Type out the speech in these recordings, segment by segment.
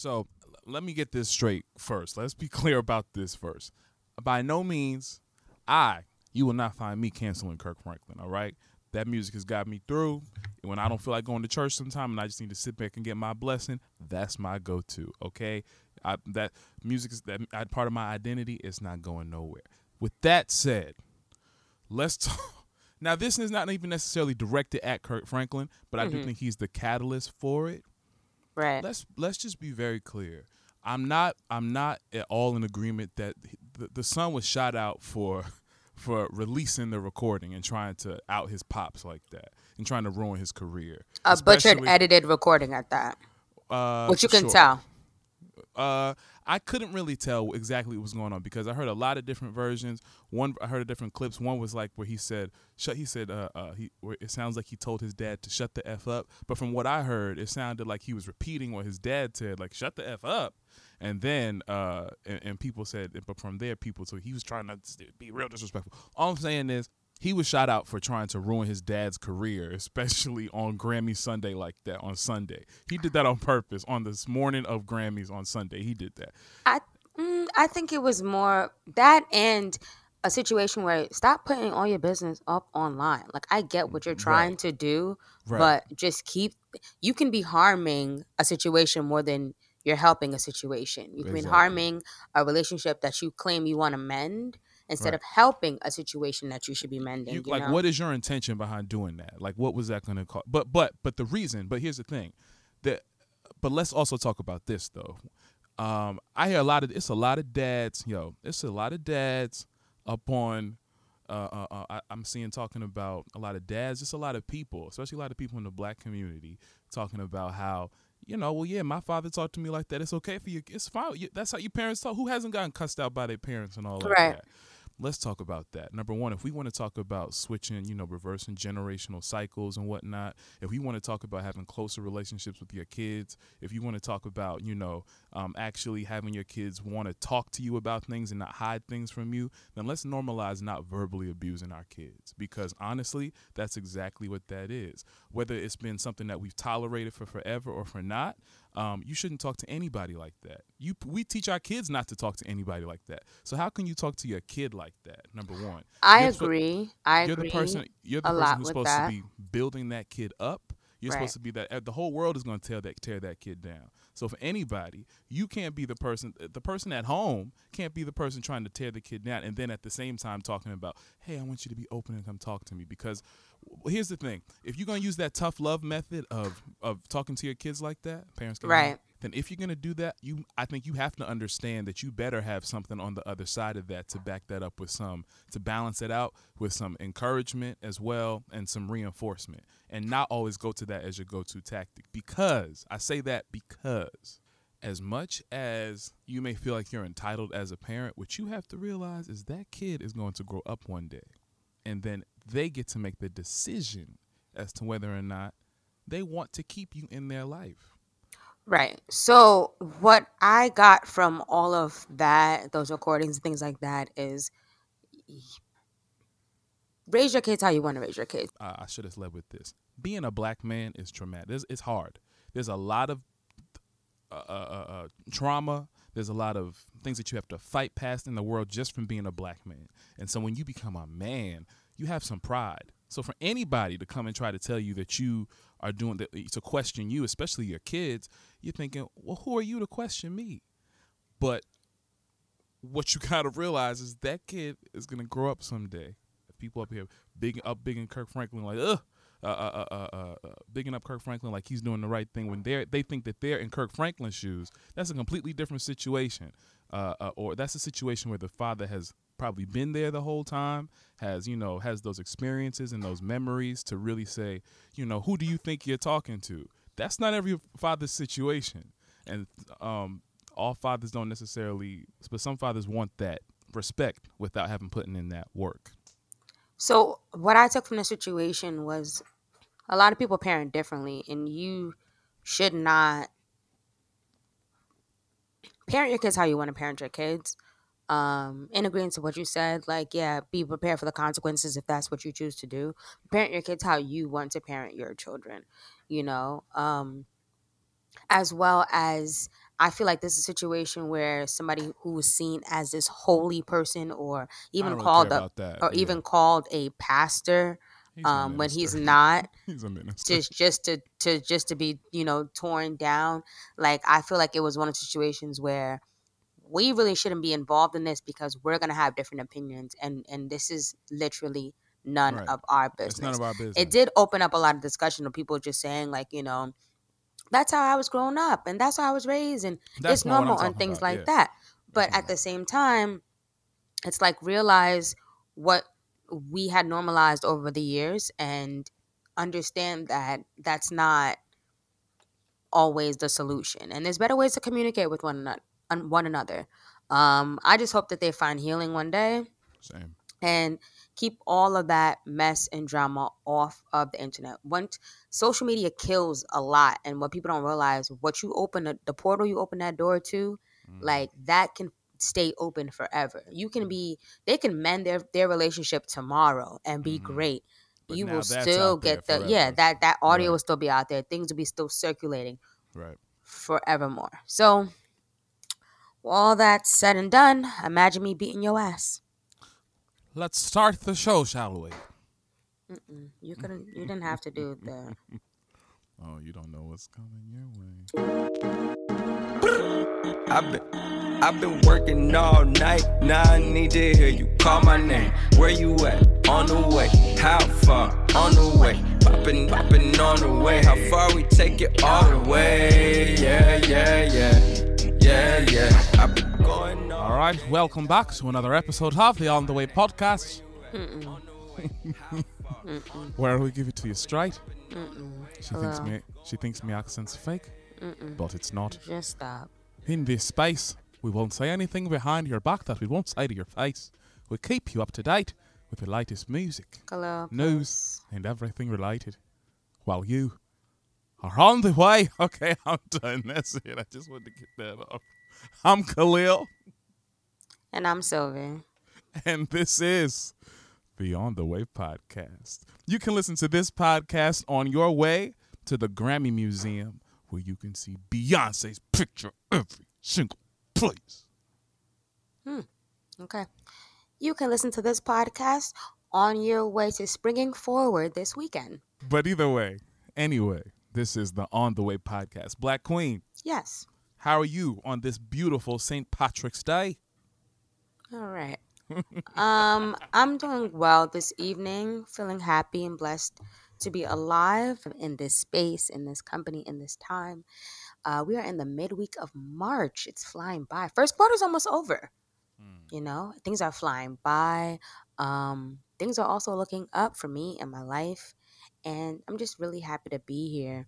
So, okay. So, l- let me get this straight first. Let's be clear about this first. By no means, I, you will not find me canceling Kirk Franklin, all right? That music has got me through. When I don't feel like going to church sometime and I just need to sit back and get my blessing, that's my go-to, okay? I, that music is that I, part of my identity. It's not going nowhere. With that said, let's talk. Now, this is not even necessarily directed at Kirk Franklin, but I do mm-hmm. think he's the catalyst for it Right. let's let's just be very clear. I'm not I'm not at all in agreement that the, the son was shot out for for releasing the recording and trying to out his pops like that and trying to ruin his career. a butchered, edited recording at that, uh, which you can sure. tell. Uh, I couldn't really tell exactly what was going on because I heard a lot of different versions. One, I heard a different clips. One was like where he said, "Shut." He said, "Uh, uh he." It sounds like he told his dad to shut the f up. But from what I heard, it sounded like he was repeating what his dad said, like "shut the f up." And then, uh, and, and people said, but from there, people so he was trying to be real disrespectful. All I'm saying is, he was shot out for trying to ruin his dad's career, especially on Grammy Sunday like that on Sunday. He did that on purpose on this morning of Grammys on Sunday. He did that. I mm, I think it was more that and a situation where stop putting all your business up online. Like I get what you're trying Right. to do, Right. but just keep you can be harming a situation more than you're helping a situation. You can be harming a relationship that you claim you want to mend instead Right. of helping a situation that you should be mending. You, You, like know? what is your intention behind doing that? Like what was that going to cost? But but but the reason, but here's the thing. That but let's also talk about this though. Um I hear a lot of it's a lot of dads, yo. It's a lot of dads up on uh, uh, uh, I, I'm seeing talking about a lot of dads, just a lot of people, especially a lot of people in the black community, talking about how, you know, well, yeah, my father talked to me like that. It's okay for you. It's fine. That's how your parents talk. Who hasn't gotten cussed out by their parents and all like Right. that? Let's talk about that. Number one, if we want to talk about switching, you know, reversing generational cycles and whatnot, if we want to talk about having closer relationships with your kids, if you want to talk about, you know, um, actually having your kids want to talk to you about things and not hide things from you, then let's normalize not verbally abusing our kids. Because honestly, that's exactly what that is. Whether it's been something that we've tolerated for forever or for not, um, you shouldn't talk to anybody like that. You we teach our kids not to talk to anybody like that. So how can you talk to your kid like that? Number one, I You're agree. I you're agree. the person. You're the person who's supposed that. to be building that kid up. You're Right. supposed to be that. The whole world is going to tear that tear that kid down. So for anybody, you can't be the person. The person at home can't be the person trying to tear the kid down, and then at the same time talking about, "Hey, I want you to be open and come talk to me." Because here's the thing: if you're going to use that tough love method of of talking to your kids like that, parents get Right. mad, then if you're gonna do that, you I think you have to understand that you better have something on the other side of that to back that up with some to balance it out with some encouragement as well and some reinforcement. And not always go to that as your go to tactic. Because I say that because as much as you may feel like you're entitled as a parent, what you have to realize is that kid is going to grow up one day. And then they get to make the decision as to whether or not they want to keep you in their life. Right. So what I got from all of that, those recordings and things like that, is raise your kids how you want to raise your kids. uh, I should have led with this. Being a black man is traumatic. It's, it's hard. There's a lot of uh, uh, uh, uh, trauma. There's a lot of things that you have to fight past in the world just from being a black man. And so when you become a man, you have some pride. So for anybody to come and try to tell you that you are doing that to question you, especially your kids, you're thinking, well, who are you to question me? But what you gotta realize is that kid is gonna grow up someday. People up here big up big in Kirk Franklin like ugh. Uh, uh, uh, uh, uh, bigging up Kirk Franklin like he's doing the right thing when they they think that they're in Kirk Franklin's shoes. That's a completely different situation, uh, uh, or that's a situation where the father has probably been there the whole time, has you know has those experiences and those memories to really say, you know, who do you think you're talking to? that's not every father's situation, and um, all fathers don't necessarily, but some fathers want that respect without having putting in that work. So what I took from the situation was a lot of people parent differently, and you should not parent your kids how you want to parent your kids. Um, in agreement to what you said, like yeah, be prepared for the consequences if that's what you choose to do. Parent your kids how you want to parent your children, you know. Um, as well as I feel like this is a situation where somebody who was seen as this holy person, or even called a, or yeah. even called a pastor, He's a um, when he's not, he's just just to to just to be you know torn down. Like I feel like it was one of the situations where we really shouldn't be involved in this because we're gonna have different opinions, and and this is literally none Right. of our it's business none of our business. it did open up a lot of discussion of people just saying like you know that's how i was growing up and that's how i was raised and That's it's more what I'm normal and things about, like yeah. that but That's at the same time it's like realize what we had normalized over the years and understand that that's not always the solution and there's better ways to communicate with one another one another um i just hope that they find healing one day Same. and keep all of that mess and drama off of the internet. Once social media kills a lot, and what people don't realize, what you open the, the portal you open that door to, Mm. like that can stay open forever. You can be, they can mend their their relationship tomorrow and be Mhm. great. But you will still get the yeah that that audio Right. will still be out there. Things will be still circulating Right. forevermore. So, all that said and done, imagine me beating your ass. Let's start the show, shall we? Mm-mm. You couldn't. You didn't have to do that. Oh, you don't know what's coming your way. I've been, I've been working all night. Now I need to hear you call my name. Where you at? On the way. How far? On the way. Popping, popping on the way. How far we take it all the way? Yeah, yeah, yeah. Yeah, yeah. I've been going all All right, welcome back to another episode of the On the Way podcast, where we give it to you straight. She thinks Hello. me, she thinks me accent's fake, but it's not. Just stop. In this space, we won't say anything behind your back that we won't say to your face. We keep you up to date with the latest music, Hello. news, and everything related, while you on the way. Okay, I'm done. That's it. I just wanted to get that off. I'm Khalil. And I'm Sylvie. and this is Beyond the Wave podcast. You can listen to this podcast on your way to the Grammy Museum, where you can see Beyonce's picture every single place. Hmm. Okay. You can listen to this podcast on your way to springing forward this weekend. But either way, anyway, this is the On the Way podcast. Black Queen, Yes. how are you on this beautiful St. Patrick's Day? All right. um, I'm doing well this evening, feeling happy and blessed to be alive in this space, in this company, in this time. Uh, we are in the midweek of March. It's flying by. First quarter's almost over. You know, things are flying by. Um, things are also looking up for me in my life, and I'm just really happy to be here.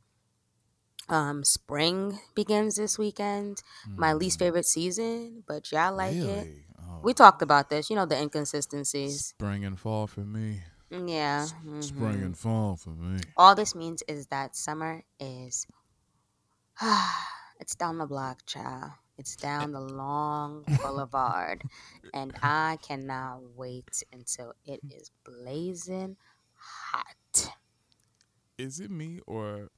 Um, spring begins this weekend. My least favorite season, but y'all like it. really? Oh, We talked about this, you know, the inconsistencies. spring and fall for me. Yeah. Spring mhm. and fall for me. All this means is that summer is it's down the block, child. It's down the long boulevard. And I cannot wait until it is blazing hot. Is it me or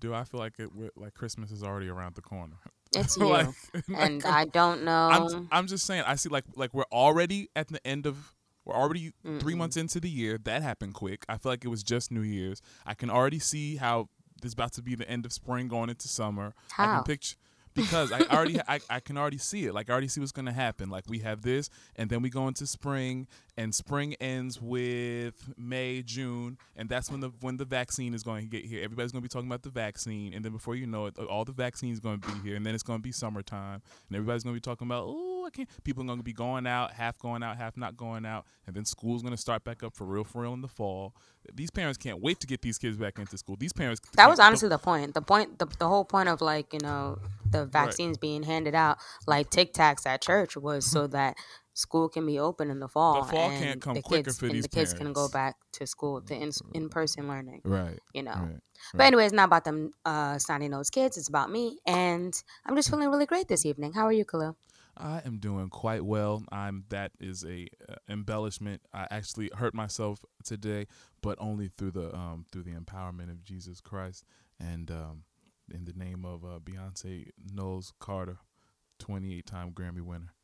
do I feel like it like Christmas is already around the corner? It's you. Like- and like, I don't know. I'm I'm just saying I see like like we're already at the end of we're already 3 Mm-mm. months into the year. That happened quick. I feel like it was just New Year's. I can already see how this about to be the end of spring going into summer. I How? can picture because I already I, I can already see it. Like I already see what's gonna happen. Like we have this and then we go into spring and spring ends with May, June, and that's when the when the vaccine is going to get here. Everybody's gonna be talking about the vaccine, and then before you know it, all the vaccines going to be here, and then it's to be summertime, and everybody's to be talking about, oh, People are gonna be going out, half going out, half not going out, and then school's gonna start back up for real, for real in the fall. These parents can't wait to get these kids back into school. These parents. That was honestly the point. The point, the, the whole point of like you know the vaccines being handed out like Tic Tacs at church was so that school can be open in the fall. fall and can't come the quicker kids, for and these the kids can go back to school to in in person learning. right. You know. Right. But anyway, it's not about them uh, signing those kids. It's about me, and I'm just feeling really great this evening. How are you, Khalil? I am doing quite well. I'm that is a uh, embellishment. I actually hurt myself today, but only through the um through the empowerment of Jesus Christ and um in the name of uh, Beyonce Knowles Carter, 28 time Grammy winner.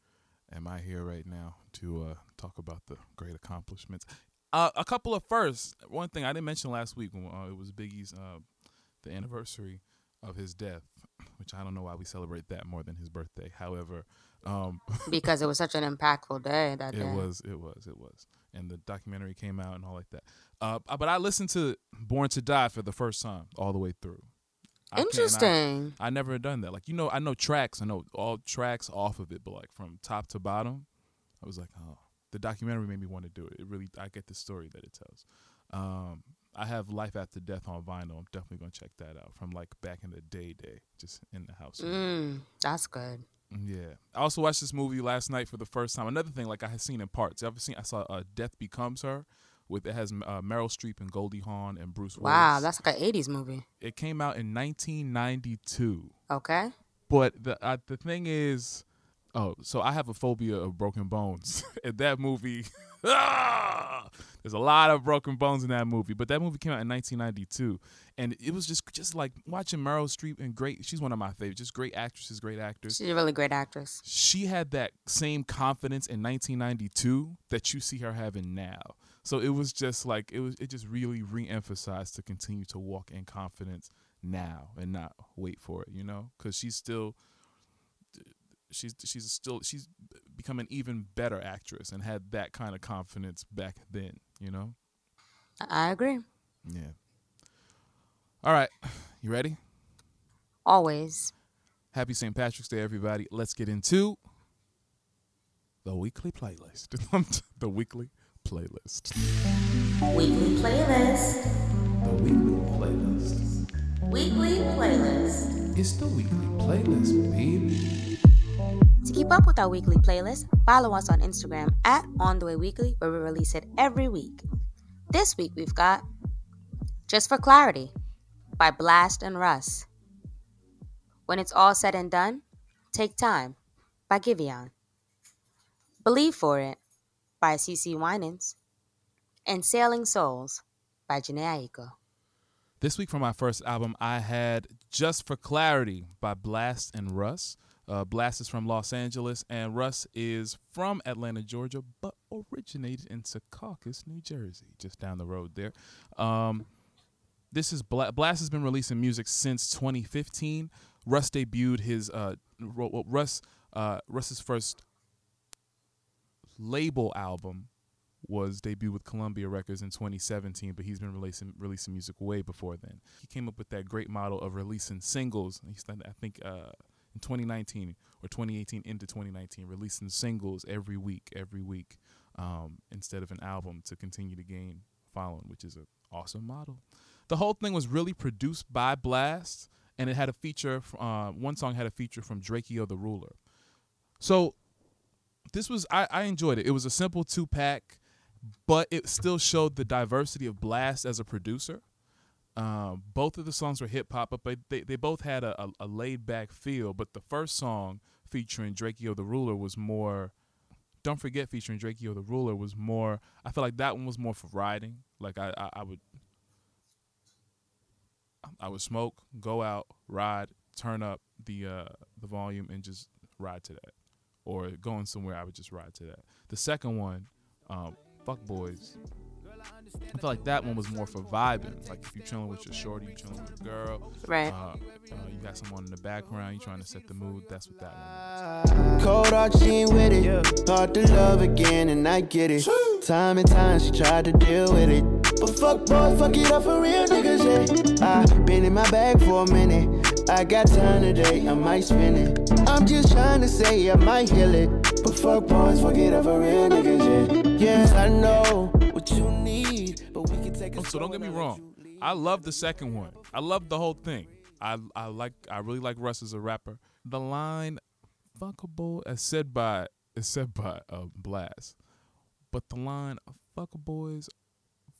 Am I here right now to uh, talk about the great accomplishments? Uh, a couple of firsts. One thing I didn't mention last week when uh, it was Biggie's uh, the anniversary of his death, which I don't know why we celebrate that more than his birthday. However, um, Because it was such an impactful day that day. it day. was, it was, it was, and the documentary came out and all like that. Uh, but I listened to Born to Die for the first time all the way through. I can't- I- Interesting. I never had done that. Like you know, I know tracks. I know all tracks off of it, but like from top to bottom, I was like, oh, the documentary made me want to do it. It really, I get the story that it tells. Um, I have Life After Death on vinyl. I'm definitely gonna check that out from like back in the day, day, just in the house. Mm, that's good. Yeah. I also watched this movie last night for the first time. Another thing, like I had seen in parts. You ever seen? I saw uh, Death Becomes Her. With it has uh, Meryl Streep and Goldie Hawn and Bruce Willis. Wow, that's like an '80s movie. it came out in 1992. Okay. But the uh, the thing is, oh, so I have a phobia of broken bones. and that movie, ah, there's a lot of broken bones in that movie. But that movie came out in 1992, and it was just just like watching Meryl Streep and great. She's one of my favorites. Just great actresses, great actors. She's a really great actress. She had that same confidence in 1992 that you see her having now. So it was just like it was. It just really re-emphasized to continue to walk in confidence now and not wait for it. You know, because she's still she's she's still she's become an even better actress and had that kind of confidence back then. You know. I agree. Yeah. All right, you ready? Always. Happy St. Patrick's Day, everybody. Let's get into the weekly playlist. the weekly playlist. Weekly playlist. The weekly playlist. Weekly playlist. It's the weekly playlist, baby. To keep up with our weekly playlist, follow us on Instagram at On The Way Weekly, where we release it every week. This week we've got Just for Clarity by Blast and Russ. When It's All Said and Done, Take Time by Giveon. Believe For It by CeCe Winans. And Sailing Souls by Jhené Aiko. This week for my first album, I had Just for Clarity by Blast and Russ. Uh, Blast is from Los Angeles, and Russ is from Atlanta, Georgia, but originated in Secaucus, New Jersey, just down the road there. Um, this is Bla- Blast has been releasing music since 2015. Russ debuted his uh, well, Russ uh, Russ's first label album was debuted with Columbia Records in 2017, but he's been releasing releasing music way before then. He came up with that great model of releasing singles. He started, I think, uh, in 2019 or 2018 into 2019, releasing singles every week, every week, um, instead of an album to continue to gain following, which is an awesome model. The whole thing was really produced by Blast, and it had a feature. Uh, one song had a feature from Drakeo the Ruler. So this was I, I enjoyed it. It was a simple two pack, but it still showed the diversity of Blast as a producer. Um, both of the songs were hip hop, but they, they both had a, a, a laid back feel. But the first song featuring Drakeo the Ruler was more. Don't forget featuring Drakeo the Ruler was more. I feel like that one was more for riding. Like I, I, I would. I would smoke, go out, ride, turn up the uh, the volume, and just ride to that. Or going somewhere, I would just ride to that. The second one, um, Fuck Boys. I feel like that one was more for vibing. Like if you're chilling with your shorty, you're chilling with your girl. Right. Uh, uh, you got someone in the background, you trying to set the mood. That's what that one. Cold hard, she ain't with it. Hard to love again, and I get it. Time and time she tried to deal with it. But fuck boy, fuck it up for real niggas, yeah. I been in my bag for a minute. I got time today, I might spend it. I'm just trying to say I might heal it. But fuck boys, fuck it up for real niggas, yeah. Yeah, I know we can take it so don't get me slow and I'll wrong. let you lead. I love the second one. I love the whole thing. I I like I really like Russ as a rapper. The line "fuckable" as said by is said by uh, Blast, but the line "fucker boys,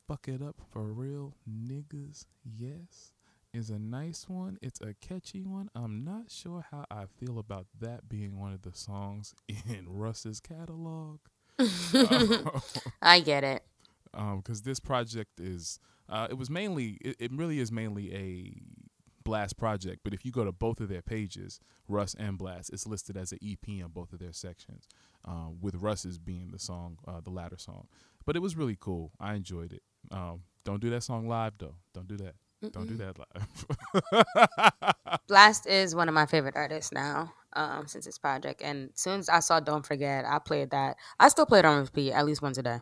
fuck it up for real niggas." Yes, is a nice one. It's a catchy one. I'm not sure how I feel about that being one of the songs in Russ's catalog. I get it. Because this project is uh, it was mainly it, it really is mainly a blast project but if you go to both of their pages russ and blast it's listed as an ep on both of their sections um, with russ's being the song uh, the latter song. But it was really cool. I enjoyed it. Um, don't do that song live though. Don't do that. Don't do that live. Blast is one of my favorite artists now. Um, since this project, and as soon as I saw "Don't Forget," I played that. I still play it on repeat at least once a day.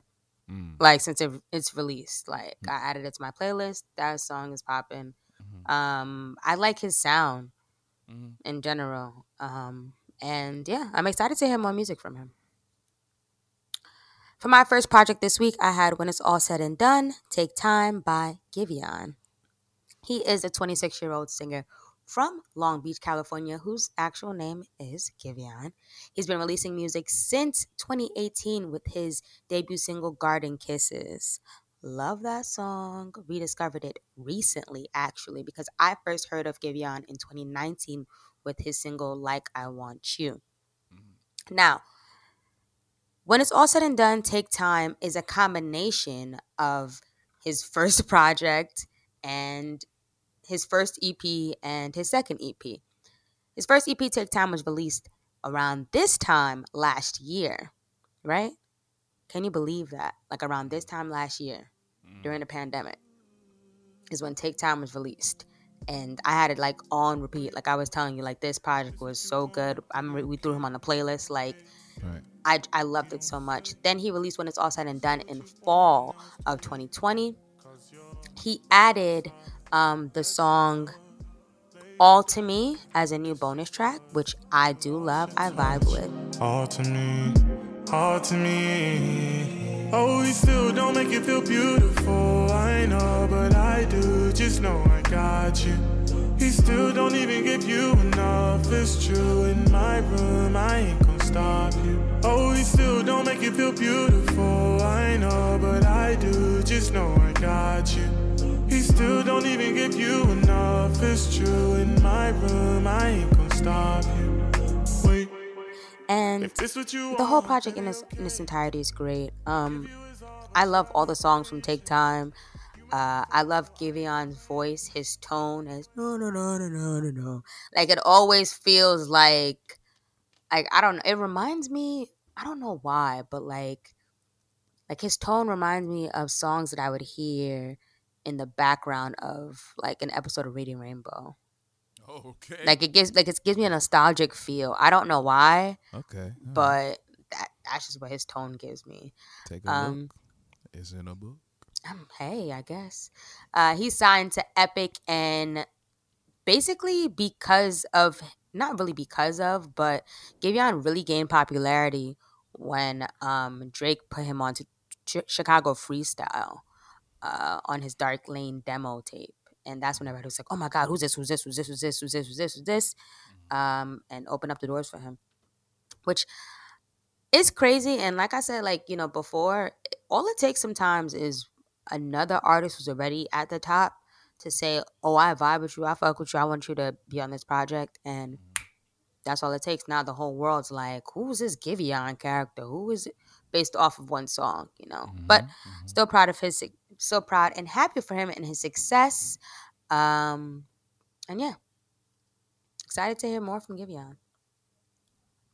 Mm. Like since it, it's released, like I added it to my playlist. That song is popping. Um, I like his sound Mhm. in general. Um, and yeah, I'm excited to hear more music from him. For my first project this week, I had When It's All Said and Done, Take Time by Giveon. He is a 26 year old singer from Long Beach, California, whose actual name is Giveon. He's been releasing music since 2018 with his debut single Garden Kisses. Love that song. Rediscovered it recently, actually, because I first heard of Giveon in 2019 with his single Like I Want You. Mm-hmm. Now, when it's all said and done, Take Time is a combination of his first project and his first EP and his second EP. His first EP, Take Time, was released around this time last year, right? Can you believe that? Like around this time last year, mm. during the pandemic, is when Take Time was released. And I had it like on repeat. Like I was telling you, like this project was so good. I remember we threw him on the playlist. Like right I, I loved it so much. Then he released When It's All Said and Done in fall of 2020. He added um, the song All to Me as a new bonus track, which I do love. I vibe with. All to me, all to me. Oh, we still don't make it feel beautiful. I know, but I do. Just know I got you. He still don't even give you enough. It's true. In my room, I ain't gonna stop you. Oh, we still don't make it feel beautiful. I know, but I do. Just know I got you. Still don't even give you enough. It's true. In my room, I ain't gonna stop you. Wait. And If this what you the whole project in its, in its entirety is great. Um, I love all the songs from Take Time. Uh, I love Giveon's voice, his tone as no no no no no no no. Like it always feels like, like I don't know. It reminds me. I don't know why, but like, like his tone reminds me of songs that I would hear in the background of like an episode of Reading Rainbow. okay Like it gives like it gives me a nostalgic feel. I don't know why, okay all right. but that, that's just what his tone gives me. take a um, look it's in a book Um, hey, I guess. Uh, he signed to Epic, and basically because of not really because of, but Giveon really gained popularity when um, Drake put him onto Ch- Chicago Freestyle uh, on his Dark Lane demo tape, and that's when everybody was like, "Oh my God, who's this? Who's this? Who's this? Who's this? Who's this? Who's this? Who's this?" Um, and open up the doors for him, which is crazy. And like I said, like you know before, all it takes sometimes is another artist who's already at the top to say, "Oh, I vibe with you. I fuck with you. I want you to be on this project." And that's all it takes. Now the whole world's like, "Who's this Giveon character? Who is it?" Based off of one song, you know. But still proud of his, still proud and happy for him and his success. Um, and yeah, excited to hear more from Giveon.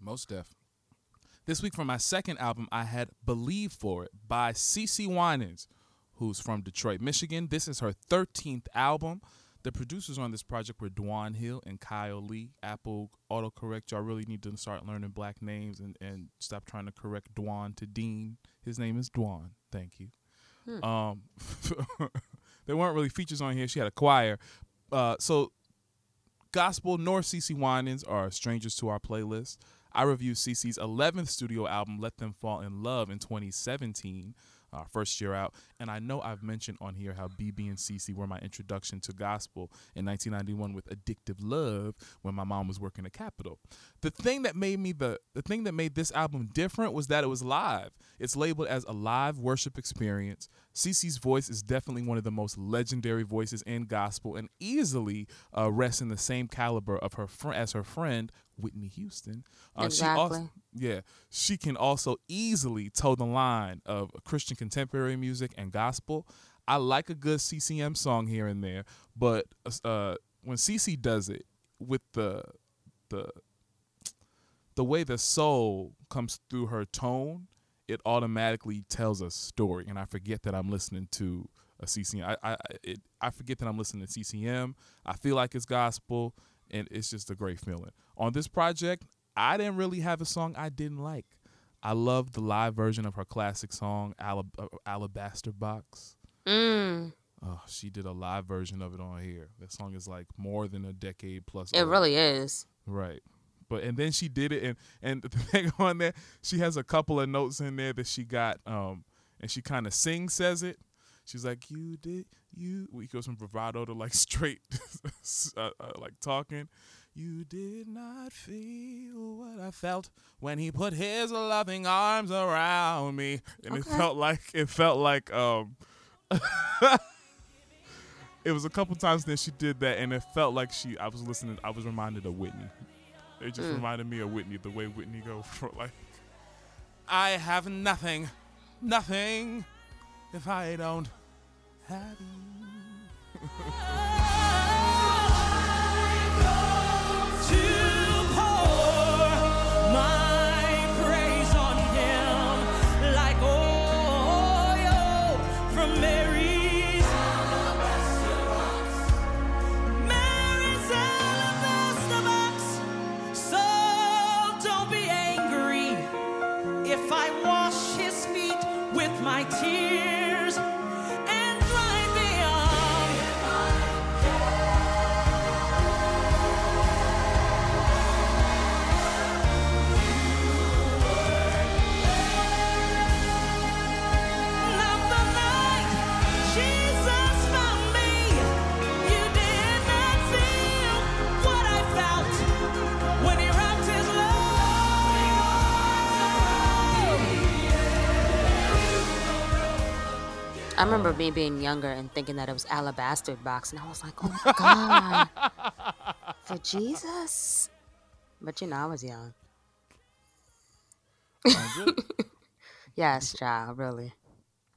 Most def. This week for my second album, I had Believe for It by CeCe Winans, who's from Detroit, Michigan. This is her 13th album. The producers on this project were Dwan Hill and Kyle Lee. Apple autocorrect. Y'all really need to start learning black names and, and stop trying to correct Dwan to Dean. His name is Dwan. Thank you. Um, there weren't really features on here. She had a choir. Uh, so gospel nor CeCe Winans are strangers to our playlist. I reviewed CeCe's 11th studio album, Let Them Fall in Love, in 2017 uh, first year out. And I know I've mentioned on here how BeBe and CeCe were my introduction to gospel in 1991 with Addictive Love when my mom was working at Capitol. The thing that made me the the thing that made this album different was that it was live. It's labeled as a live worship experience. CeCe's voice is definitely one of the most legendary voices in gospel and easily uh, rests in the same caliber of her fr- as her friend Whitney Houston. Uh, She Exactly. also, yeah, she can also easily toe the line of Christian contemporary music and gospel. I like a good CCM song here and there, but uh, when CeCe does it with the the the way the soul comes through her tone, it automatically tells a story, and I forget that I'm listening to a CCM. I I it, I forget that I'm listening to CCM. I feel like it's gospel, and it's just a great feeling. On this project, I didn't really have a song I didn't like. I love the live version of her classic song Alab- uh, Alabaster Box. Mm, Oh, she did a live version of it on here. That song is like more than a decade plus. it old. really is. Right. But and then she did it and and the thing on there, she has a couple of notes in there that she got um and she kind of sing says it. She's like, "You did you." We goes from bravado to like straight, uh, uh, like talking. You did not feel what I felt when he put his loving arms around me, and it felt like it felt like um. it was a couple times that she did that, and it felt like she. I was listening. I was reminded of Whitney. It just mm. reminded me of Whitney, the way Whitney go for like, I have nothing, nothing, if I don't have you. I remember me being younger and thinking that it was alabaster box, and I was like, "Oh my god, for Jesus!" But you know, I was young. Yes, child, really.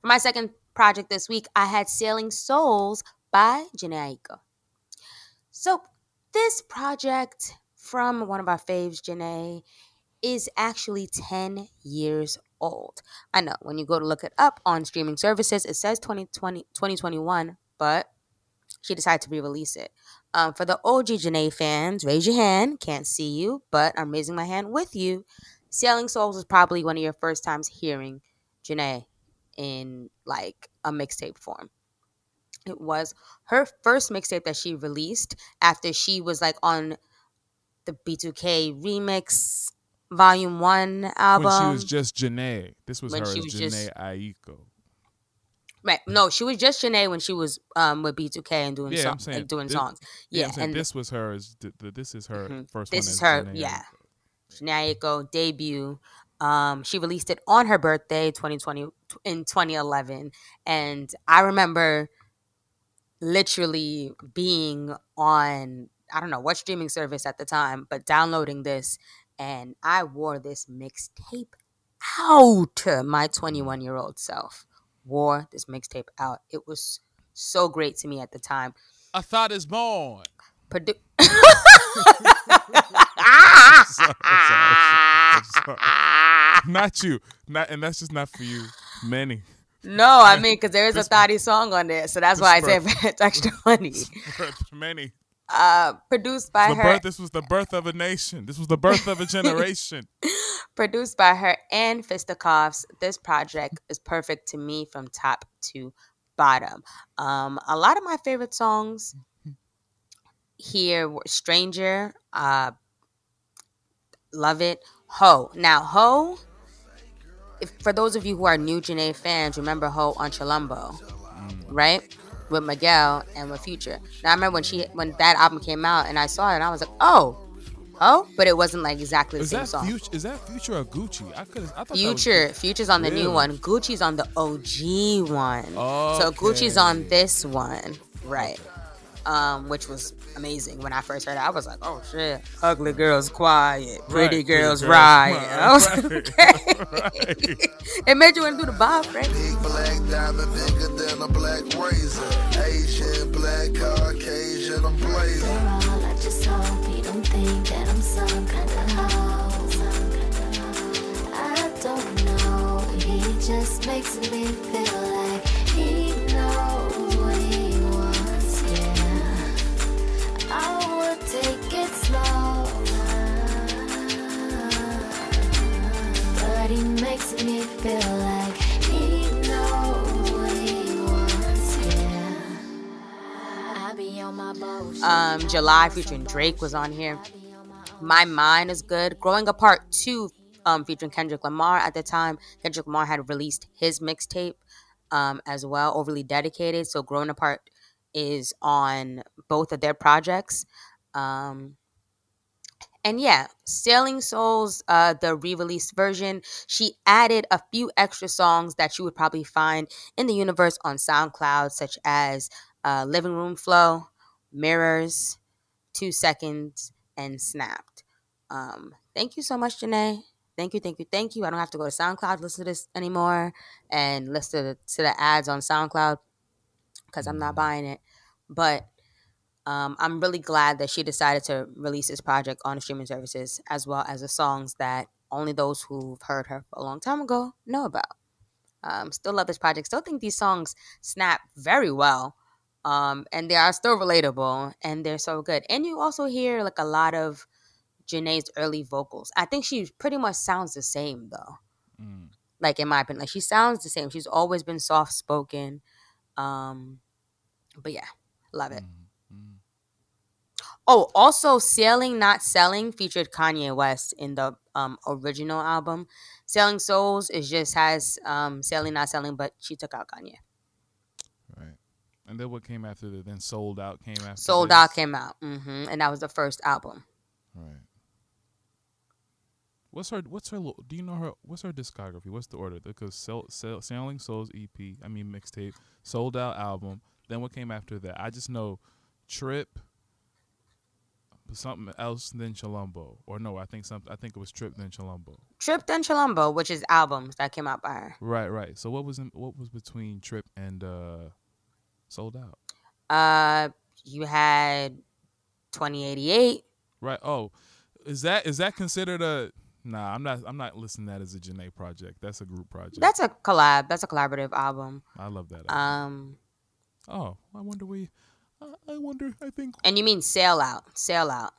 For my second project this week, I had Sailing Souls by Jhené Aiko. So, this project from one of our faves, Jhené, is actually 10 years old. I know when you go to look it up on streaming services, it says 2020, 2021, but she decided to re release it. Um, for the OG Jhené fans, raise your hand. Can't see you, but I'm raising my hand with you. Sailing Souls is probably one of your first times hearing Jhené in like a mixtape form. It was her first mixtape that she released after she was like on the B2K remix volume one album. when she was just Jhené. This was When her she was Jhené just- Aiko. Right. No, she was just Jhené when she was um with B2K and doing Yeah, song, I'm saying and doing this- songs. Yeah, Yeah, and this was her as th- th- this is her Mhm. first This one. is her- Jhené yeah. Aiko. Jhené Aiko debut. Um, she released it on her birthday, 2020 in 2011, and I remember literally being on I don't know what streaming service at the time, but downloading this, and I wore this mixtape out my 21 year old self. Wore this mixtape out. It was so great to me at the time. A thought is born. Produ- sorry, I'm sorry, I'm Not you. Not and that's just not for you. Many. No, I mean, because there is a thotty song on there, so that's why I say birth- it's extra funny. Many. Uh, produced by The her, birth. This was the birth of a nation. This was the birth of a generation. produced by her and Fisticuffs. This project is perfect to me from top to bottom. Um, a lot of my favorite songs here were "Stranger." Uh, love it. Ho. Now, Ho, if, for those of you who are new Jhené fans, remember Ho on Chilombo, right? With Miguel and with Future. Now, I remember when she when that album came out and I saw it and I was like, oh, oh, But it wasn't like exactly the Is same that song. future? Is that future or Gucci? I could. I thought Future, was, Future's on the Really? new one. Gucci's on the OG one. So Gucci's on this one, right? Um, which was amazing when I first heard it. I was like, "Oh shit, ugly girls quiet, pretty Right, girls pretty girls riot." riot. I was Right. like, okay. it made you want to do the bob, right? Big black diamond bigger than a black razor. Asian, black, Caucasian, I'm blazing. Girl, I just hope you don't think that I'm some kind of hoe. I don't know. He just makes me feel like he knows take it slow, but he makes me feel like he knows what he wants. Yeah. I be on my. Um, July featuring Drake was on here. My Mind is good. Growing Apart 2 um, featuring Kendrick Lamar at the time. Kendrick Lamar had released his mixtape um, as well, Overly Dedicated. So Growing Apart is on both of their projects. Um, and yeah, Sailing Souls, uh, the re-released version, she added a few extra songs that you would probably find in the universe on SoundCloud, such as uh, Living Room Flow, Mirrors, Two Seconds, and Snapped. Um, thank you so much, Jhené. Thank you, thank you, thank you. I don't have to go to SoundCloud listen to this anymore and listen to the, to the ads on SoundCloud because I'm not buying it. But um, I'm really glad that she decided to release this project on the streaming services as well as the songs that only those who've heard her a long time ago know about. Um, still love this project. Still think these songs snap very well. Um, and they are still relatable and they're so good. And you also hear like a lot of Jhené's early vocals. I think she pretty much sounds the same though. Mm. Like in my opinion, like she sounds the same. She's always been soft spoken. Um, but yeah, love it. Mm. Oh, also Sailing Not Selling featured Kanye West in the um original album. Selling Souls is just has um Sailing Not Selling, but she took out Kanye. Right. And then what came after that? Then Souled Out came after. Sold this? Out came out, Mm-hmm. and that was the first album. Right. What's her? What's her? lo- Do you know her? What's her discography? What's the order? Because Sell, Sell, Sailing Souls EP. I mean mixtape. Souled Out album. Then what came after that? I just know Trip. Something else than Chilombo, or no? I think something. I think it was Trip then Chilombo. Trip and Chilombo, which is albums that came out by her. Right, right. So what was in, what was between Trip and uh Souled Out? Uh, you had 2088. Right. Oh, is that is that considered a? Nah, I'm not. I'm not listing that as a Jhené project. That's a group project. That's a collab. That's a collaborative album. I love that. album. Um, oh, I wonder we. I, I wonder. I think. and you mean Sail Out? Sail Out.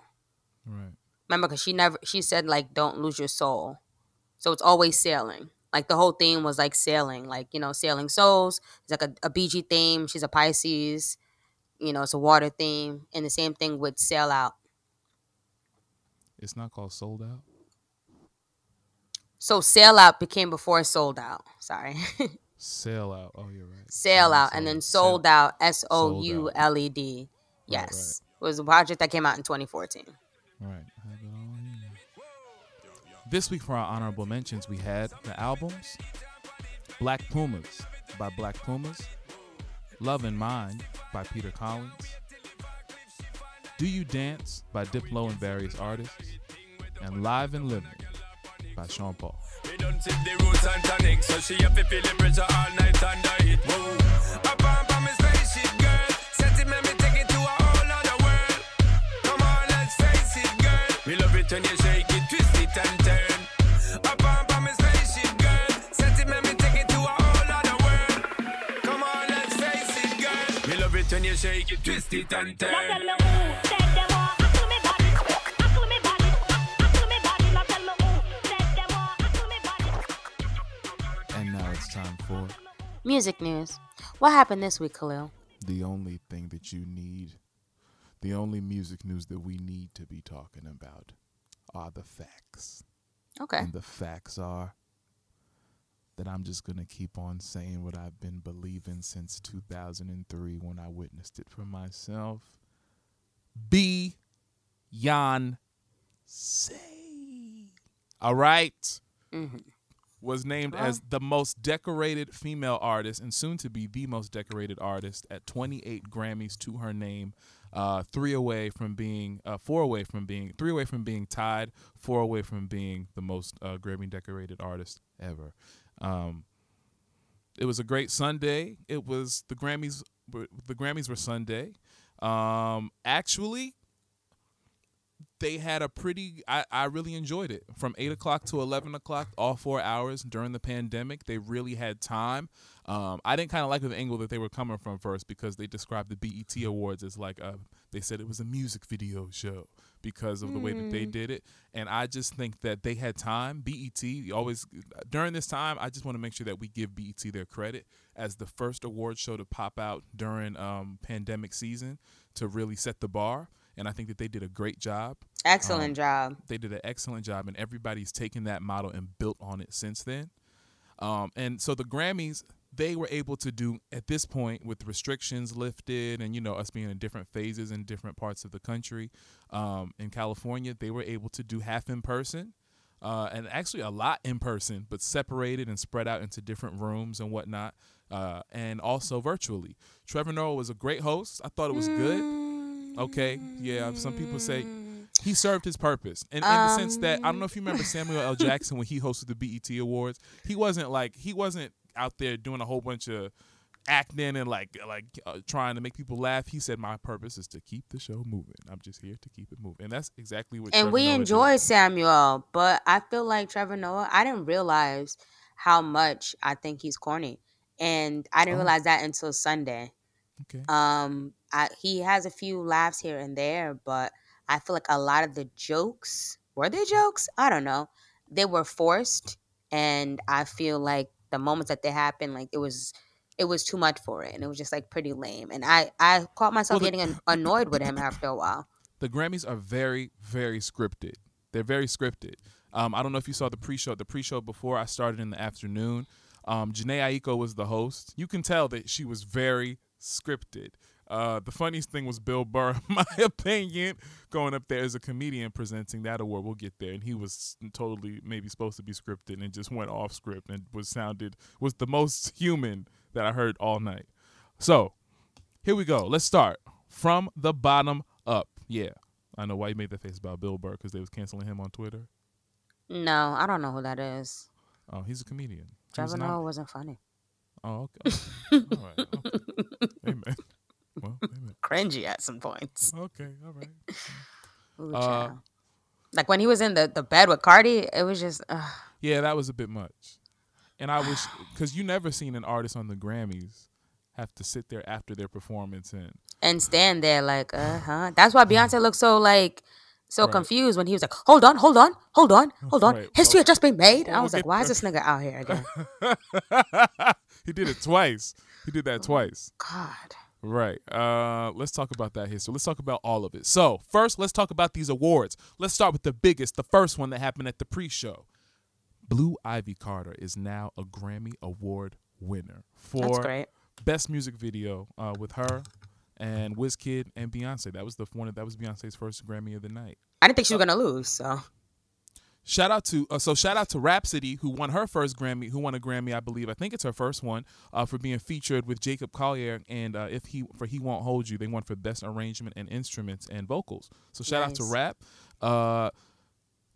Right. Remember, because she never she said like don't lose your soul, so it's always sailing. Like the whole theme was like sailing, like you know, sailing souls. It's like a, a BG theme. She's a Pisces. You know, it's a water theme, and the same thing with Sail Out. It's not called Souled Out. So Sail Out became before Souled Out. Sorry, Sail Out. Oh, you're right. Sail Out, and then Souled Out. S O U L E D. Right, Yes, it was a project that came out in 2014. Right. I have it all here. This week for our honorable mentions, we had the albums Black Pumas by Black Pumas, Love and Mind by Peter Collins, Do You Dance by Diplo and various artists, and Live and Living by Sean Paul. Done tip the roots and tonic, so she have to feel the pressure all night under it. Whoa. Up on from me spaceship, girl. Set me take to a whole other world. Come on, let's face it, girl. Me love it when you shake it, twist it and turn. Up on from me spaceship, girl. Set it, make me take it to a whole other world. Come on, let's face it, girl. Me love it when you shake it, twist it and turn. Music news. What happened this week, Khalil? the only thing that you need, the only music news that we need to be talking about. are the facts. Okay. And the facts are that I'm just going to keep on saying what I've been believing since 2003 when I witnessed it for myself. Beyonce. All right? Mm-hmm. Was named as the most decorated female artist and soon to be the most decorated artist at 28 Grammys to her name. Uh, three away from being, uh, four away from being, three away from being tied, four away from being the most uh, Grammy decorated artist ever. Um, it was a great Sunday. It was the Grammys. were- The Grammys were Sunday. Um, actually, they had a pretty. I, I really enjoyed it from eight o'clock to eleven o'clock, all four hours during the pandemic. They really had time. Um, I didn't kind of like the angle that they were coming from first because they described the BET Awards as like a. They said it was a music video show because of the way that they did it, and I just think that they had time. BET always during this time. I just want to make sure that we give BET their credit as the first award show to pop out during um, pandemic season to really set the bar. And I think that they did a great job. Excellent Um, job. They did an excellent job, and everybody's taken that model and built on it since then. Um, and so the Grammys, they were able to do at this point with restrictions lifted, and you know us being in different phases in different parts of the country. Um, in California, they were able to do half in person. Uh, and actually a lot in person, but separated and spread out into different rooms and whatnot, uh, and also virtually. Trevor Noah was a great host. I thought it was good. Okay, yeah. Some people say he served his purpose, and in the sense that I don't know if you remember Samuel L. Jackson when he hosted the BET Awards. He wasn't like he wasn't out there doing a whole bunch of acting and like like uh, trying to make people laugh. He said, "My purpose is to keep the show moving. I'm just here to keep it moving," and that's exactly what. and Trevor we Noah did. Samuel, but I feel like Trevor Noah. I didn't realize how much I think he's corny, and I didn't Oh. realize that until Sunday. Okay. Um, I, he has a few laughs here and there, but I feel like a lot of the jokes were they jokes? I don't know. They were forced, and I feel like the moments that they happened, like it was. It was too much for it, and it was just like pretty lame. And I, I caught myself Well, the- getting an- annoyed with him after a while. the Grammys are very, very scripted. They're very scripted. Um, I don't know if you saw the pre-show. The pre-show before I started in the afternoon. Um, Jhené Aiko was the host. You can tell that she was very scripted. Uh, the funniest thing was Bill Burr, in my opinion, going up there as a comedian presenting that award. We'll get there, and he was totally maybe supposed to be scripted and just went off script and was sounded was the most human that I heard all night. So here we go. Let's start from the bottom up. Yeah, I know why you made that face about Bill Burr because they was canceling him on Twitter. No, I don't know who that is. Oh, he's a comedian. Trevor Noah wasn't funny. Oh, okay. all right. Okay. Amen. Well, amen. Cringy at some points. Okay, all right. Ooh, Uh, like when he was in the, the bed with Cardi, it was just ugh. Yeah, that was a bit much. And I wish because you never seen an artist on the Grammys have to sit there after their performance and and stand there like uh huh. That's why Beyonce looked so like so Right. confused when he was like, "Hold on, hold on, hold on, hold on." Right. History had just been made. Well, I we'll was like, "Why is this nigga out here again?" He did it twice. He did that twice. God. Right. Uh, let's talk about that history. Let's talk about all of it. So first, let's talk about these awards. Let's start with the biggest, the first one that happened at the pre-show. Blue Ivy Carter is now a Grammy Award winner for best music video uh, with her and Wizkid and Beyonce. That was the one that was Beyonce's first Grammy of the night. I didn't think she was gonna lose. So Shout out to uh, so shout out to Rapsody who won her first Grammy, who won a Grammy, I believe. I think it's her first one uh, for being featured with Jacob Collier and uh, if he for he won't hold you, they won for best arrangement and instruments and vocals. So shout out to Rap. Uh,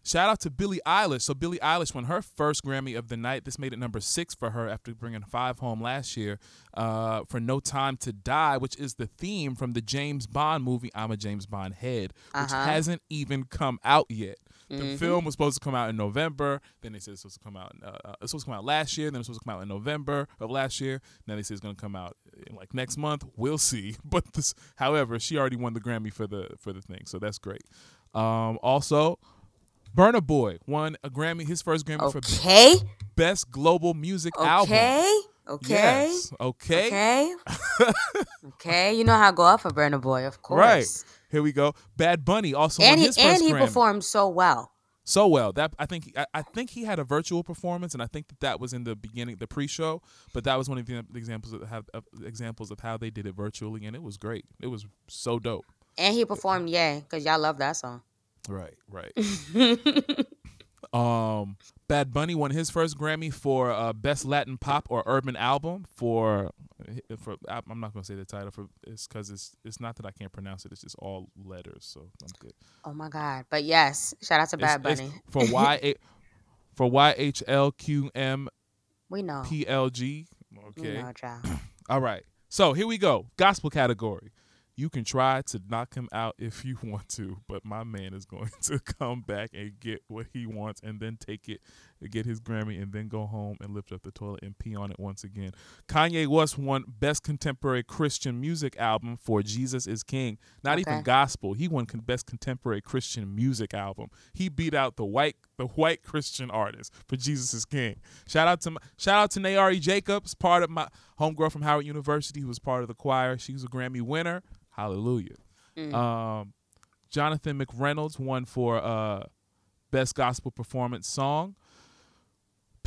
Shout out to Billie Eilish. So Billie Eilish won her first Grammy of the night. This made it number six for her after bringing five home last year uh, for "No Time to Die," which is the theme from the James Bond movie "I'm a James Bond Head," which Uh-huh. hasn't even come out yet. The Mhm. film was supposed to come out in November. Then they said it's supposed to come out. Uh, uh, it's supposed to come out last year. Then it's supposed to come out in November of last year. Now they say it's going to come out in like next month. We'll see. But this, however, she already won the Grammy for the for the thing, so that's great. Um, also, Burna Boy won a Grammy, his first Grammy Okay. for best global music album. Okay. Okay. Yes. Okay. Okay. okay. You know how I go out for Burna Boy, of course. Right. Here we go. Bad Bunny also And he and he Grammy. performed so well. so well that I think I, I think he had a virtual performance, and I think that that was in the beginning, the pre-show. But that was one of the examples of how of examples of how they did it virtually, and it was great. It was so dope. And he performed "Yay" because y'all love that song. Right, right. um, Bad Bunny won his first Grammy for uh, Best Latin Pop or Urban Album for for I'm not gonna say the title for it's because it's it's not that I can't pronounce it. It's just all letters, so I'm good. Oh my god! But yes, shout out to Bad It's- Bunny. it's for Y A for Y H L Q M we know. P L G. We Okay. know, child. All right. So here we go. Gospel category. You can try to knock him out if you want to, but my man is going to come back and get what he wants and then take it, get his Grammy, and then go home and lift up the toilet and pee on it once again. Kanye West won Best Contemporary Christian Music Album for Jesus is King. Not even gospel. He won Best Contemporary Christian Music Album. He beat out the white the white Christian artist for Jesus is King. Shout out to my, shout out to Nayari Jacobs, part of my homegirl from Howard University, who was part of the choir. She was a Grammy winner. Hallelujah. Um, Jonathan McReynolds won for uh, Best Gospel Performance Song.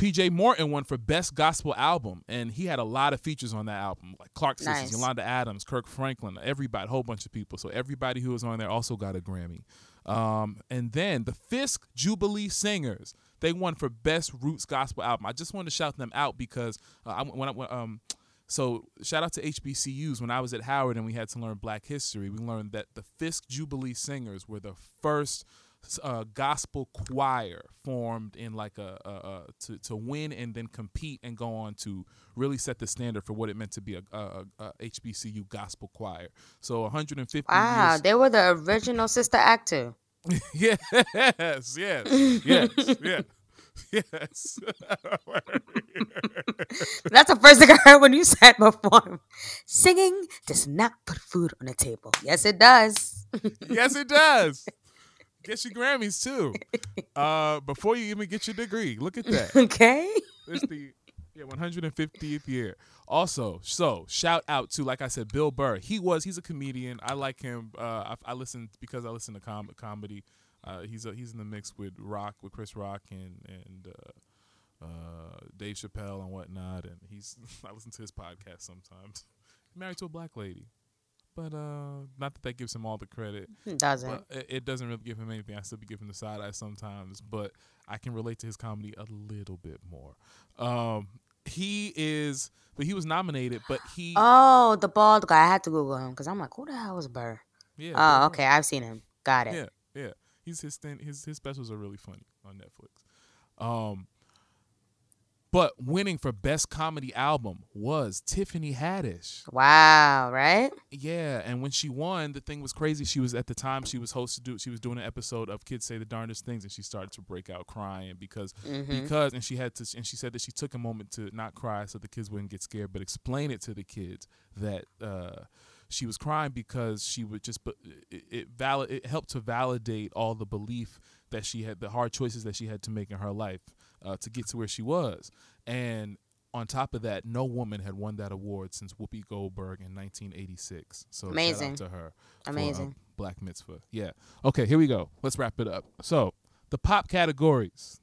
PJ Morton won for Best Gospel Album, and he had a lot of features on that album, like Clark Sisters, Nice. Yolanda Adams, Kirk Franklin, everybody, a whole bunch of people. So everybody who was on there also got a Grammy. Um, and then the Fisk Jubilee Singers, they won for Best Roots Gospel Album. I just wanted to shout them out because uh, I, when I when, um, so shout out to HBCUs. When I was at Howard and we had to learn Black history, we learned that the Fisk Jubilee Singers were the first uh, gospel choir formed in like a, a, a to to win and then compete and go on to really set the standard for what it meant to be a, a, a HBCU gospel choir. So 150 Wow, years. they were the original Sister Act too. yes, yes, yes, yes, yes. That's the first thing I heard when you said before. Singing does not put food on the table. Yes, it does. yes, it does. Get your Grammys too. Uh, before you even get your degree, look at that. okay. It's the yeah 150th year. Also, so shout out to like I said, Bill Burr. He was he's a comedian. I like him. Uh, I, I listen because I listen to com- comedy. Uh, he's a, he's in the mix with Rock with Chris Rock and and uh, uh, Dave Chappelle and whatnot. And he's I listen to his podcast sometimes. Married to a black lady. But uh, not that that gives him all the credit. It doesn't. It, it doesn't really give him anything. I still be giving the side eye sometimes, but I can relate to his comedy a little bit more. Um, he is, but he was nominated, but he, Oh, the bald guy. I had to Google him because I'm like, who the hell is Burr? yeah, Oh, Bill okay. I've seen him. Got it. Yeah, yeah. He's his his his specials are really funny on Netflix. Um, but winning for best comedy album was Tiffany Haddish. Wow, right? Yeah, and when she won, the thing was crazy. She was at the time she was hosted. Do, she was doing an episode of Kids Say the Darndest Things, and she started to break out crying because because and she had to and she said that she took a moment to not cry so the kids wouldn't get scared, but explain it to the kids that uh, she was crying because she would just but it, it valid it helped to validate all the belief that she had the hard choices that she had to make in her life uh, to get to where she was and on top of that, no woman had won that award since Whoopi Goldberg in 1986. So Amazing. to her. for, uh, Amazing. Black Mitzvah. Yeah. Okay, here we go. Let's wrap it up. So the pop categories.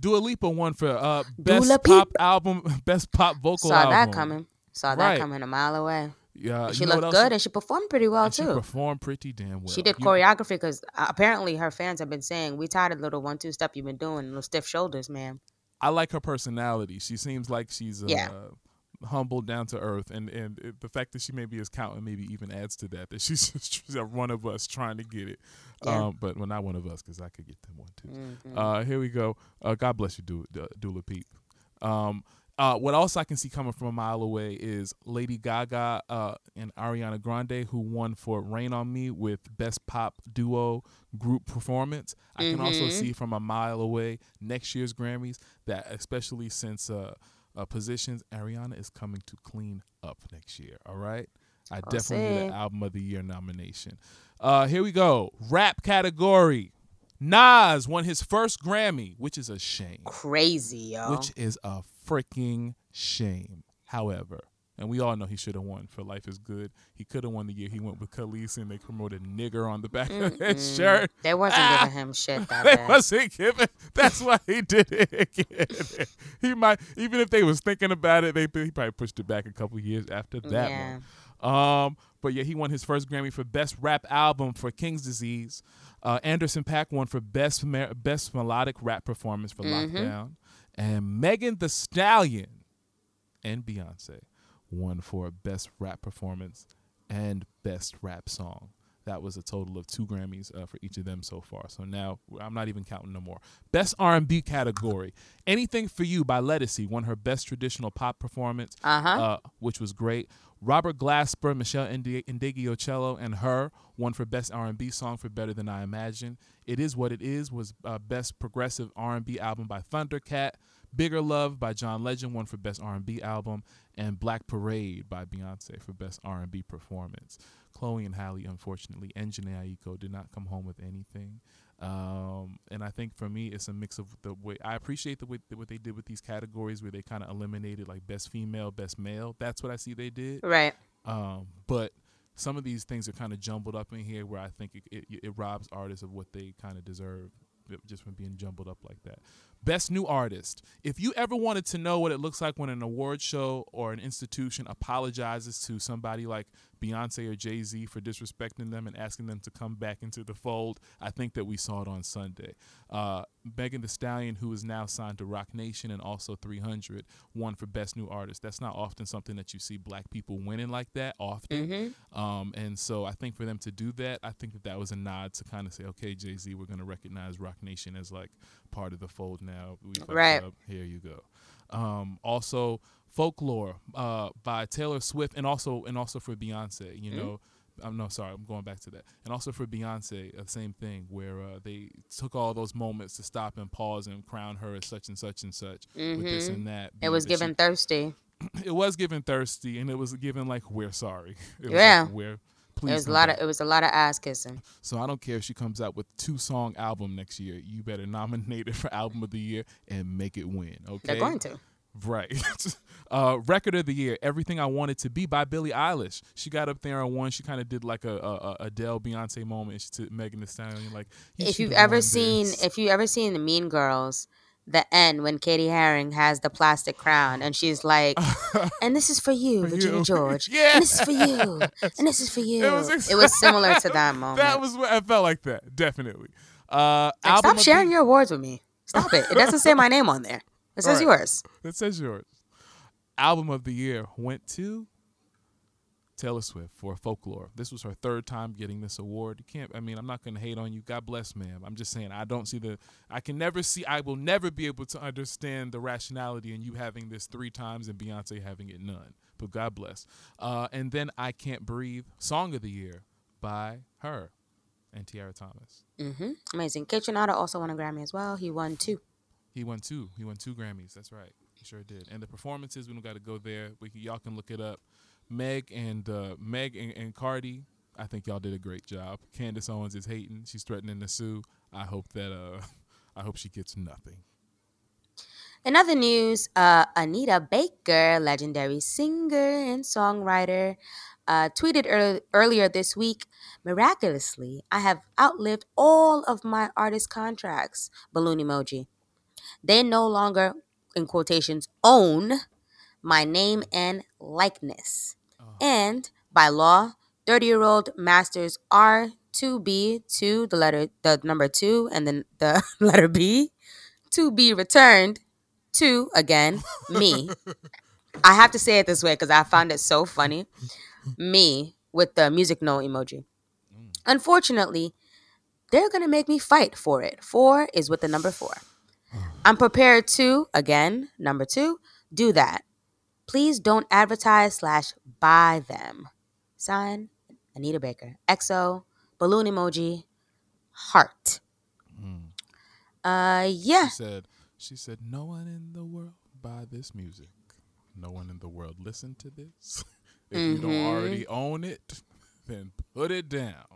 Dua Lipa won for uh, best pop album, best pop vocal Saw album. that coming. Saw that Right. coming a mile away. Yeah, she you looked good and she performed pretty well And she too. performed pretty damn well. She did You- choreography because apparently her fans have been saying, "We tired of the little one-two step you've been doing, little stiff shoulders, man." I like her personality. She seems like she's uh, Yeah. humble, down to earth, and and it, the fact that she maybe is counting maybe even adds to that. That she's just she's one of us trying to get it. Yeah. Um, but well, not one of us because I could get them one too. Mhm. Uh, here we go. Uh, God bless you, Dula, Du- Dula Peep. Um, uh, what else I can see coming from a mile away is Lady Gaga uh, and Ariana Grande, who won for "Rain on Me" with Best Pop Duo Group Performance. I can also Mhm. see from a mile away next year's Grammys that, especially since uh, uh, positions, Ariana is coming to clean up next year. All right, I We'll definitely need an Album of the Year nomination. Uh, here we go. Rap category. Nas won his first Grammy, which is a shame. Crazy, yo. Which is a freaking shame. However, and we all know he should have won for Life Is Good. He could have won the year he went with Khaleesi, and they promoted nigger on the back of his shirt. They wasn't Ah! giving him shit that They day. wasn't giving. That's why he did it again. he might, even if they was thinking about it, they he probably pushed it back a couple years after that Yeah. one. Um, but yeah, he won his first Grammy for Best Rap Album for King's Disease. Uh, Anderson .Paak won for Best Mer- Best Melodic Rap Performance for Mhm. Lockdown, and Megan Thee Stallion and Beyonce won for Best Rap Performance and Best Rap Song. That was a total of two Grammys uh, for each of them so far. So now I'm not even counting no more. Best R&B category: Anything for You by Ledisi won her Best Traditional Pop Performance, Uh-huh. uh, which was great. Robert Glasper, Meshell Indi- Ndegeocello, and her won for Best R&B Song for Better Than I Imagined. It Is What It Is was uh, Best Progressive R&B Album by Thundercat. Bigger Love by John Legend won for Best R&B Album, and Black Parade by Beyonce for Best R&B Performance. Chloe and Halle, unfortunately, and Jhené Aiko did not come home with anything. Um, and I think for me, it's a mix of the way I appreciate the way what they did with these categories, where they kind of eliminated like best female, best male. That's what I see they did. Right. Um, but some of these things are kind of jumbled up in here, where I think it, it, it robs artists of what they kind of deserve just from being jumbled up like that. Best new artist. If you ever wanted to know what it looks like when an award show or an institution apologizes to somebody like Beyonce or Jay Z for disrespecting them and asking them to come back into the fold, I think that we saw it on Sunday. Uh, Megan Thee Stallion, who is now signed to Roc Nation and also 300, won for Best New Artist. That's not often something that you see black people winning like that often. Mhm. Um, and so I think for them to do that, I think that that was a nod to kind of say, okay, Jay Z, we're going to recognize Roc Nation as like part of the fold now. We Right. up. Here you go. Um, also, Folklore uh, by Taylor Swift, and also and also for Beyonce. You Mhm. know, I'm no sorry, I'm going back to that, and also for Beyonce, uh, same thing where uh, they took all those moments to stop and pause and crown her as such and such and such with this Mhm. and that. It was she- given thirsty. it was given thirsty, and it was given like we're sorry. It was Yeah. like, we're It was a lot of it was a lot of ass kissing. So I don't care if she comes out with two song album next year. You better nominate it for album of the year and make it win. Okay, They're going to. Right. uh, record of the year, "Everything I Wanted to Be" by Billie Eilish. She got up there on one. She kind of did like a, a, a Adele Beyonce moment to Megan Thee Stallion. Like, if you've ever seen this. if you ever seen the Mean Girls, the end when Cady Heron has the plastic crown and she's like, "And this is for you, For Virginia you." George. Yeah. And this is for you. And this is for you." It was, it was similar to that moment. That was what I felt like that. Definitely. Uh, Like, stop of the- sharing your awards with me. Stop it. It doesn't say my name on there. It says Right. yours. It says yours. Album of the year went to Taylor Swift for Folklore. This was her third time getting this award. You can't. I mean, I'm not going to hate on you. God bless, ma'am. I'm just saying I don't see the. I can never see. I will never be able to understand the rationality in you having this three times and Beyonce having it none. But God bless. Uh, and then I can't breathe. Song of the year by her and Tiara Thomas. hmm Amazing. Kaytranada also won a Grammy as well. He won two. He won two. He won two Grammys. That's right. He sure did. And the performances, we don't got to go there. We can, y'all can look it up. Meg and uh, Meg and, and Cardi, I think y'all did a great job. Candace Owens is hating. She's threatening to sue. I hope that uh, I hope she gets nothing. In other news, uh, Anita Baker, legendary singer and songwriter, uh, tweeted ear- earlier this week Miraculously, I have outlived all of my artist contracts. Balloon emoji. They no longer, in quotations, own my name and likeness. And by law, 30 year old masters are to be to the letter, the number two, and then the letter B to be returned to again me. I have to say it this way because I found it so funny. Me with the music no emoji. Mm. Unfortunately, they're gonna make me fight for it. Four is with the number four. Oh. I'm prepared to again number two do that. Please don't advertise slash buy them. Sign Anita Baker. XO balloon emoji heart. Mm. Uh yeah. She said, she said, no one in the world buy this music. No one in the world listen to this. if you don't Mhm. already own it, then put it down.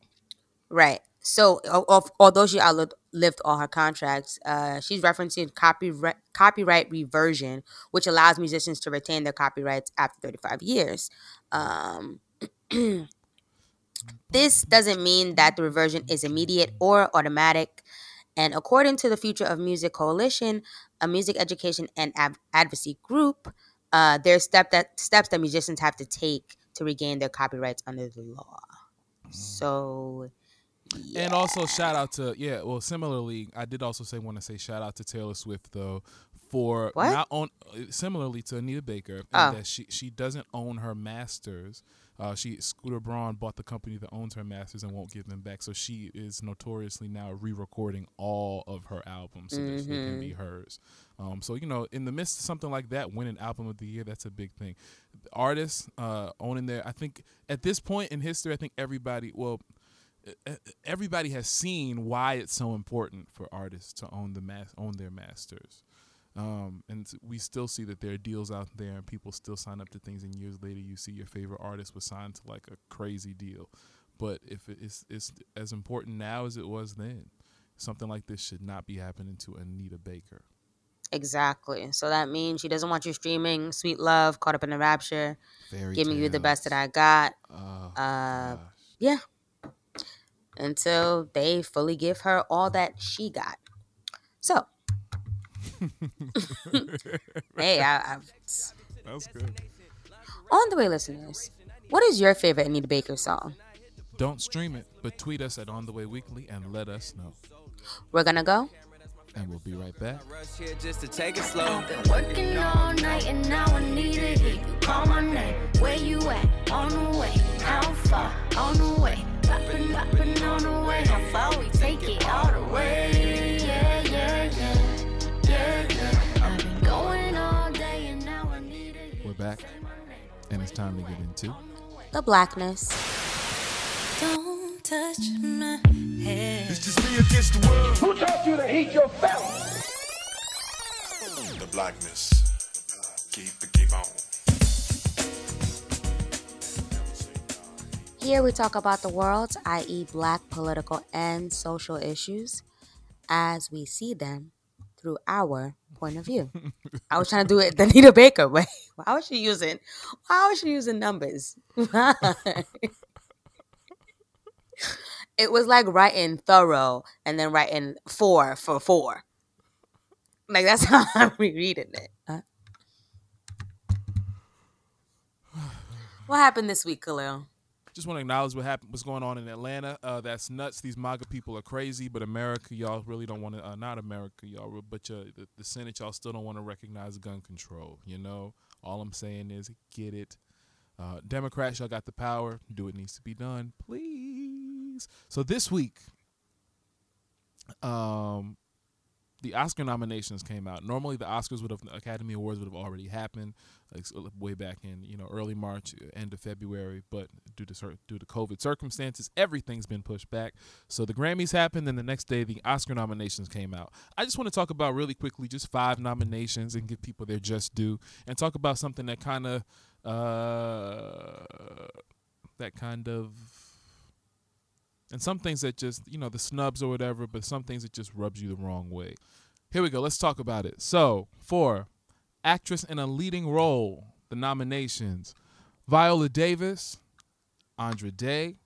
Right. So, al- al- although she outlived outlived all her contracts. Uh, she's referencing copyright copyright reversion, which allows musicians to retain their copyrights after 35 years. Um, this doesn't mean that the reversion is immediate or automatic. And according to the Future of Music Coalition, a music education and ad- advocacy group, uh, there's step that steps that musicians have to take to regain their copyrights under the law. So, And also shout out to yeah. Well, similarly, I did also say want to say shout out to Taylor Swift though for What? not own similarly to Anita Baker Oh. that she she doesn't own her masters. Uh, she Scooter Braun bought the company that owns her masters and won't give them back. So she is notoriously now re-recording all of her albums so that they can be hers. Um, so you know, in the midst of something like that, winning album of the year, that's a big thing. Artists uh, owning their, I think at this point in history, I think everybody, well, everybody has seen why it's so important for artists to own the mas- own their masters. Um, and we still see that there are deals out there, and people still sign up to things. And years later, you see your favorite artist was signed to like a crazy deal. But if it is it's as important now as it was then, something like this should not be happening to Anita Baker. exactly. So that means she doesn't want you streaming Sweet Love, Caught Up in a Rapture, Fairy giving you the best that. I got. Oh, Uh, yeah. Until they fully give her all that she got. So, hey, I, I've, That's good. on the way, listeners, what is your favorite Anita Baker song? Don't stream it, but tweet us at On the Way Weekly and let us know. We're gonna go. And we'll be right back. Rush here just to take it slow. I've been working all night and now I need to hear you call my name. Where you at? On the way. How far? On the way. Poppin', poppin' on the way. How far we take it all the way? Yeah, yeah, yeah. Yeah, yeah. I've been going all day and now I need to hear We're back, and it's time to get into. The Blackness. Don't touch my hair. It's just me against the world. Who taught you to heat your belt? The blackness. Keep it, keep on. Here we talk about the world, i.e., black political and social issues, as we see them through our point of view. I was trying to do it the Anita Baker way. Why was she using why was she using numbers? it was like writing thorough and then writing four for four. Like that's how I'm rereading it. Huh? What happened this week, Khalil? Just want to acknowledge what happened, what's going on in Atlanta. Uh, that's nuts. These MAGA people are crazy, but America, y'all really don't want to. Uh, not America, y'all, but the, the Senate, y'all still don't want to recognize gun control. You know, all I'm saying is get it. Uh, Democrats, y'all got the power. Do what needs to be done, please. So this week, um, the Oscar nominations came out. Normally, the Oscars would have Academy Awards would have already happened like, way back in you know early March, uh, end of February. But due to due to COVID circumstances, everything's been pushed back. So the Grammys happened, and the next day the Oscar nominations came out. I just want to talk about really quickly just five nominations and give people their just due, and talk about something that kind of uh, that kind of and some things that just you know the snubs or whatever but some things that just rubs you the wrong way. Here we go. Let's talk about it. So for actress in a leading role the nominations viola davis andra day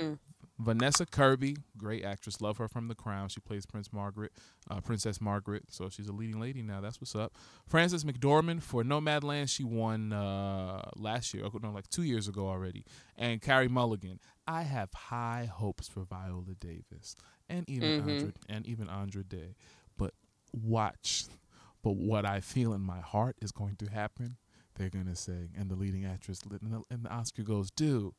Mm. Vanessa kirby great actress. Love her from the crown. She plays prince margaret uh, princess margaret. So she's a leading lady now. That's what's up. Frances mcdormand for nomadland. She won uh, last year oh, no like two years ago already. And carrie mulligan. I have high hopes for viola davis and even Mhm. andra and even andra day. But watch. But what i feel in my heart is going to happen. They're going to say and the leading actress and the, and the oscar goes dude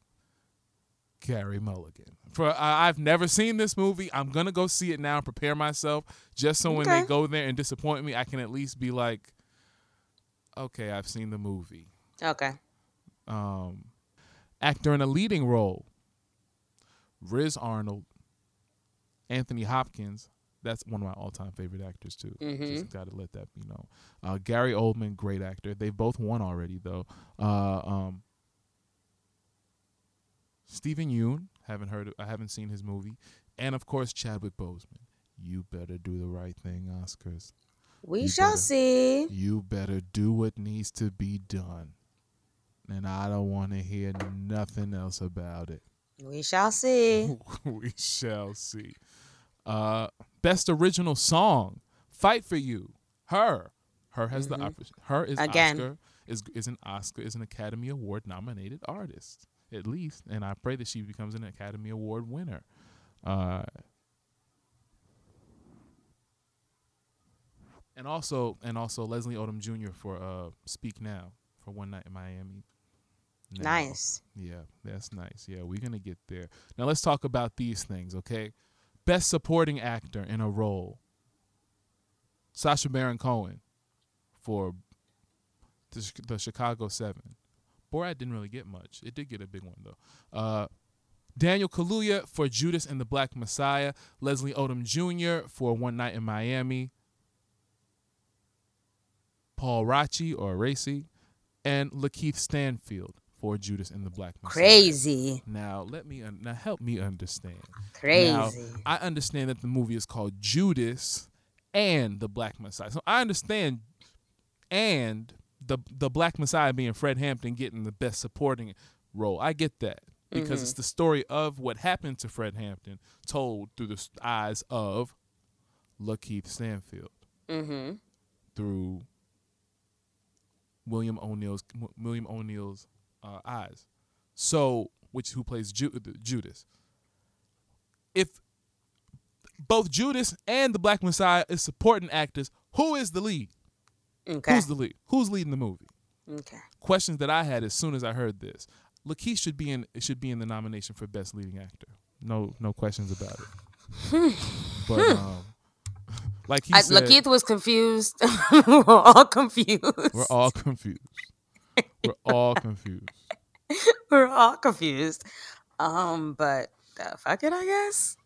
Carrie Mulligan. For uh, I've never seen this movie. I'm gonna go see it now and prepare myself, just so when they go there and disappoint me, I can at least be like, okay, I've seen the movie. Okay. Um, actor in a leading role: Riz Arnold, Anthony Hopkins. That's one of my all-time favorite actors too. Mhm. Just got to let that be known. Uh, Gary Oldman, great actor. They both won already though. Uh, um, Steven Yeun, haven't heard, I haven't seen his movie, and of course Chadwick Boseman. You better do the right thing, Oscars. We You shall better- see. You better do what needs to be done. And I don't want to hear nothing else about it. We shall see. we shall see. Uh, best original song, "Fight for You." Her, her has the oppor- her is Mm-hmm. Again. Oscar is is an Oscar is an Academy Award nominated artist at least, and I pray that she becomes an Academy Award winner. Uh, and also and also Leslie Odom Jr. for uh, "Speak Now" for One Night in Miami. Now. Nice. Yeah, that's nice. Yeah, we're gonna get there. Now let's talk about these things, okay? Best supporting actor in a role. Sacha Baron Cohen for the, the Chicago Seven. Borat didn't really get much. It did get a big one though. Uh, Daniel Kaluuya for Judas and the Black Messiah. Leslie Odom Jr. for One Night in Miami. Paul Rachi or Racy, and Lakeith Stanfield for Judas and the Black Messiah. Crazy. Now let me un- now help me understand. Crazy. Now, I understand that the movie is called Judas and the Black Messiah. So I understand and the the Black Messiah being Fred Hampton getting the best supporting role. I get that because it's the story of what happened to Fred Hampton told through the eyes of Lakeith Stanfield mm-hmm. through William O'Neill's William O'Neill's uh, eyes. So, which who plays Ju- Judas? If both Judas and the Black Messiah is supporting actors, who is the lead? Okay. Who's the lead? Who's leading the movie? okay. Questions that I had as soon as I heard this. Lakeith should be in should be in the nomination for best leading actor. No, no questions about it. but um, like he I, said, Lakeith was confused. We're all confused. we're all confused. We're all confused. We're all confused. Um, but uh, fuck it, I guess.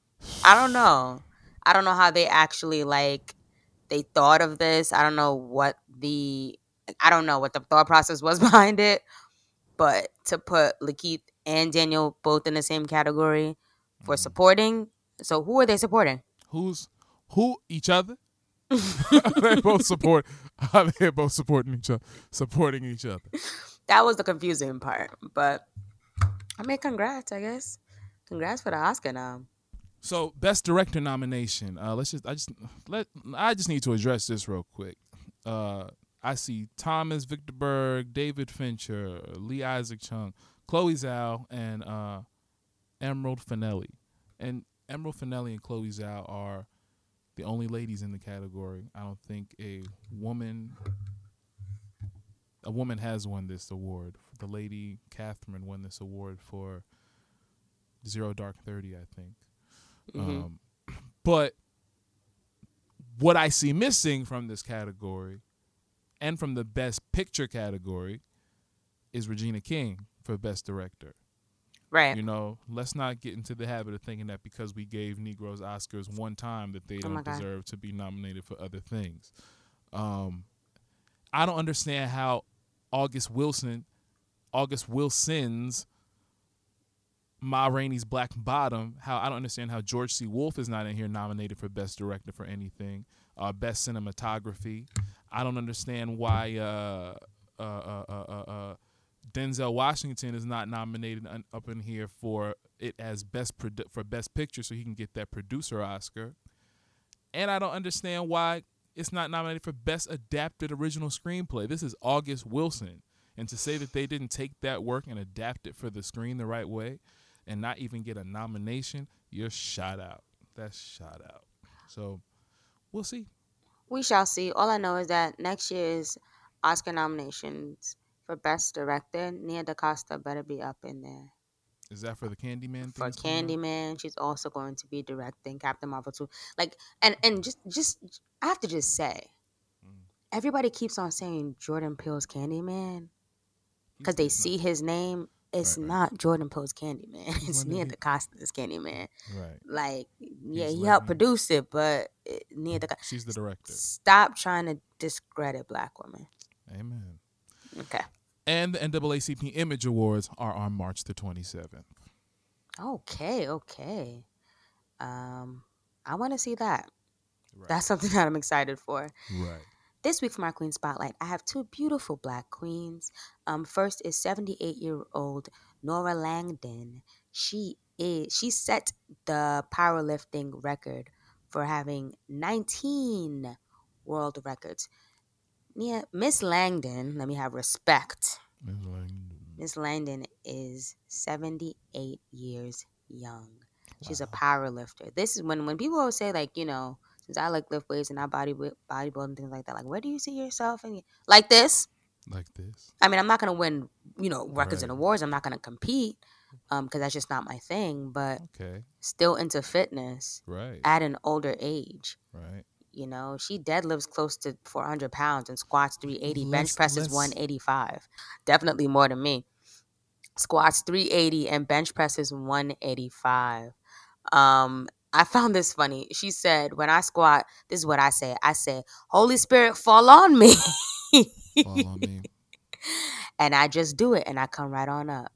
I don't know. I don't know how they actually like they thought of this. I don't know what the I don't know what the thought process was behind it. But to put Lakeith and Daniel both in the same category for mm-hmm. supporting, so who are they supporting? Who's who? Each other? they both support. They're both supporting each other. Supporting each other. That was the confusing part. But I mean, congrats, I guess. Congrats for the Oscar nom. So best director nomination. Uh, let's just. I just let. I just need to address this real quick. Uh, I see Thomas Vinterberg, David Fincher, Lee Isaac Chung, Chloe Zhao, and uh, Emerald Fennelly. And Emerald Fennelly and Chloe Zhao are the only ladies in the category. I don't think a woman a woman has won this award. The lady Catherine won this award for Zero Dark Thirty, I think. Um, but what I see missing from this category and from the best picture category is Regina King for best director. Right. You know, let's not get into the habit of thinking that because we gave Negroes Oscars one time that they Oh don't deserve to be nominated for other things. Um, I don't understand how August Wilson, August Wilson's Ma Rainey's Black Bottom, how I don't understand how George C. Wolfe is not in here nominated for Best Director for anything, uh, Best Cinematography. I don't understand why uh, uh, uh, uh, uh, Denzel Washington is not nominated un- up in here for it as best produ- for Best Picture, so he can get that producer Oscar. And I don't understand why it's not nominated for Best Adapted Original Screenplay. This is August Wilson. And to say that they didn't take that work and adapt it for the screen the right way and not even get a nomination, you're shot out. That's shot out. So we'll see. We shall see. All I know is that next year's Oscar nominations for Best Director, Nia DaCosta better be up in there. Is that for the Candyman? For? Candyman, she's also going to be directing Captain Marvel 2. Like, and and just just I have to just say, Mm. everybody keeps on saying Jordan Peele's Candyman because they see his name. It's Right, right. not Jordan Peele's Candyman. It's Nia he- DaCosta's Candyman. Right. Like, yeah, He's he helped letting- produce it, but it, Nia DaCosta. She's the director. Stop trying to discredit black women. Amen. Okay. And the NAACP Image Awards are on March the 27th. Okay, okay. Um, I want to see that. That's something that I'm excited for. Right. This week for my Queen Spotlight, I have two beautiful black queens. Um, first is 78 year old Nora Langdon. She is she set the powerlifting record for having 19 world records. Yeah, Miss Langdon, let me have respect. It's like, Miss Langdon is 78 years young. She's a power lifter. This is when when people always say like, you know, since I like lift weights and I body bodybuilding and things like that, like where do you see yourself and like this? like this. I mean, I'm not gonna win, you know, records and awards. I'm not gonna compete, um, because that's just not my thing. But Okay. still into fitness Right. at an older age. Right. You know, she deadlifts close to 400 pounds and squats 380. bench Let's- presses let's- 185. Definitely more than me. Squats 380 and bench presses 185. Um, I found this funny. She said, when I squat, this is what I say. I say, Holy Spirit, fall on me. Fall on me. and I just do it and I come right on up.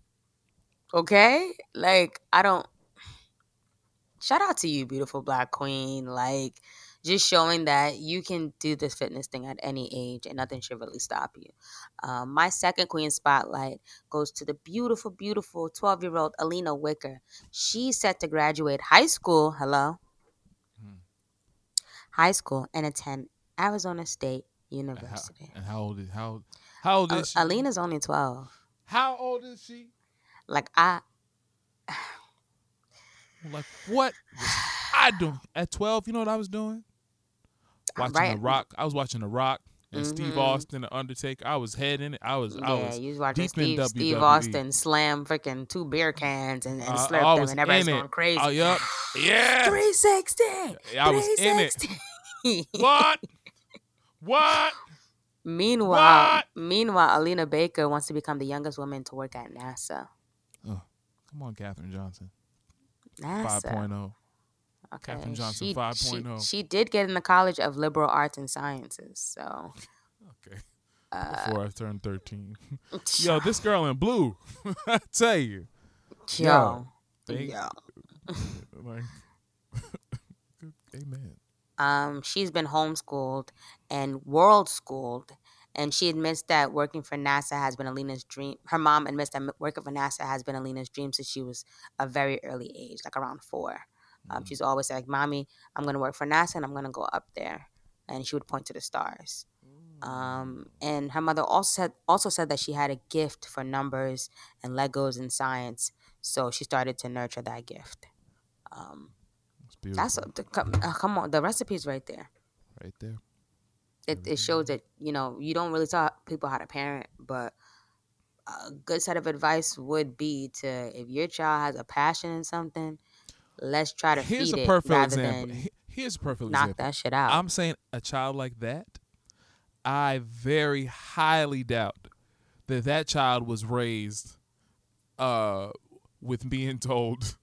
Okay? Like, I don't. Shout out to you, beautiful black queen. Like, just showing that you can do this fitness thing at any age and nothing should really stop you. Um, my second queen spotlight goes to the beautiful, beautiful 12 year old Alena Wicker. She's set to graduate high school. Hello? Hmm. High school and attend Arizona State And how, University. and how old is how how old is she? Alena's only 12. How old is she? Like, I. Like what was I doing at twelve? You know what I was doing? Watching right. The Rock. I was watching The Rock and Steve Mhm. Austin, The Undertaker. I was head in it. I was. I Yeah, was you was watching Steve, Steve Austin slam freaking two beer cans and, and I- slurp I them, and everybody's going crazy. Oh, yup. Yeah. 360. I was in it. What? What? meanwhile, What? meanwhile, Alina Baker wants to become the youngest woman to work at NASA. Oh, Come on, Katherine Johnson. NASA. 5.0. Okay. Katherine Johnson she, 5.0. She, she did get in the College of Liberal Arts and Sciences, so. Okay. Uh, Before I turned 13. Yo, this girl in blue. I tell you. Yo. They- Yo. Like, amen. Um, she's been homeschooled and world schooled, and she admits that working for NASA has been Alena's dream. Her mom admits that m- working for NASA has been Alena's dream since she was a very early age, like around four. Um, she's always like, "Mommy, I'm gonna work for NASA and I'm gonna go up there," and she would point to the stars. Um, and her mother also said also said that she had a gift for numbers and Legos and science, so she started to nurture that gift. Um, beautiful. that's a, the, come, uh, come on, the recipe's right there right there. it, it shows that you know you don't really tell people how to parent but a good set of advice would be to if your child has a passion in something let's try to Here's feed a it perfect rather example. than Here's a perfect knock example. that shit out I'm saying a child like that, I very highly doubt that that child was raised uh, with being told,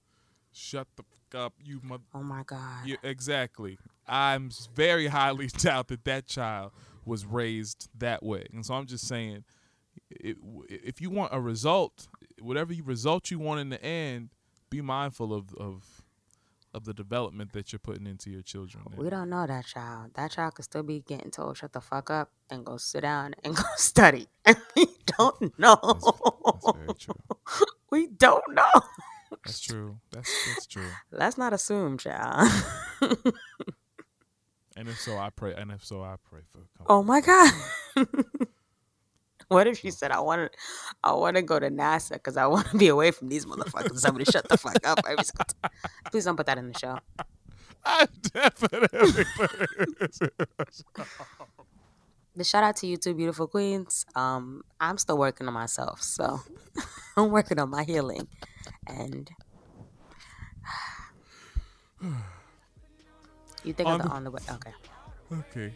"Shut the fuck up, you mother." oh my god Yeah, exactly. I'm very highly doubt that that child was raised that way, and so I'm just saying, it, if you want a result, whatever result you want in the end, be mindful of of of the development that you're putting into your children. we don't know that child that child could still be getting told shut the fuck up and go sit down and go study and we don't know That's very true. we don't know That's true. That's that's true. let's not assume child And if so, I pray. And if so, I pray for. comfort. Oh my god. What if she said I want to I want to go to NASA cuz I want to be away from these motherfuckers. Somebody shut the fuck up every single time. Please don't put that in the show. I definitely. put it in this. The shout out to you two beautiful queens. Um I'm still working on myself, so I'm working on my healing and You think On of the the- on the way. Okay. Okay.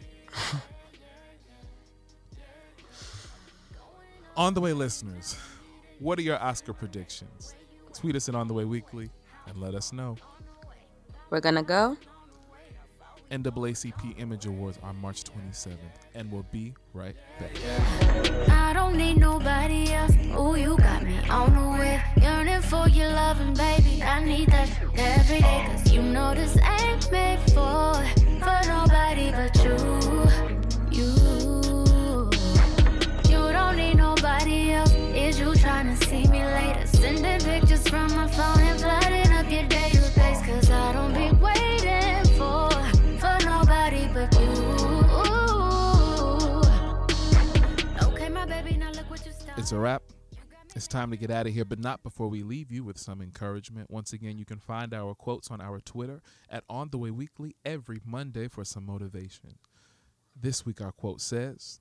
On the way, listeners, what are your Oscar predictions? Tweet us at On the Way Weekly and let us know. We're going to go. NAACP Image Awards on March 27th, and we'll be right back. I don't need nobody else. Ooh, you got me on the way. Yearning for your loving, baby. I need that every day. Cause you know this ain't made for, for nobody but you. You. Is you trying to see me later? Sending pictures from my phone and flooding up your daily face. Cause I don't be waiting for, for nobody but you. Okay, my baby, now look what you started. It's a wrap. It's time to get out of here, but not before we leave you with some encouragement. Once again, you can find our quotes on our Twitter at On The Way Weekly every Monday for some motivation. This week, our quote says,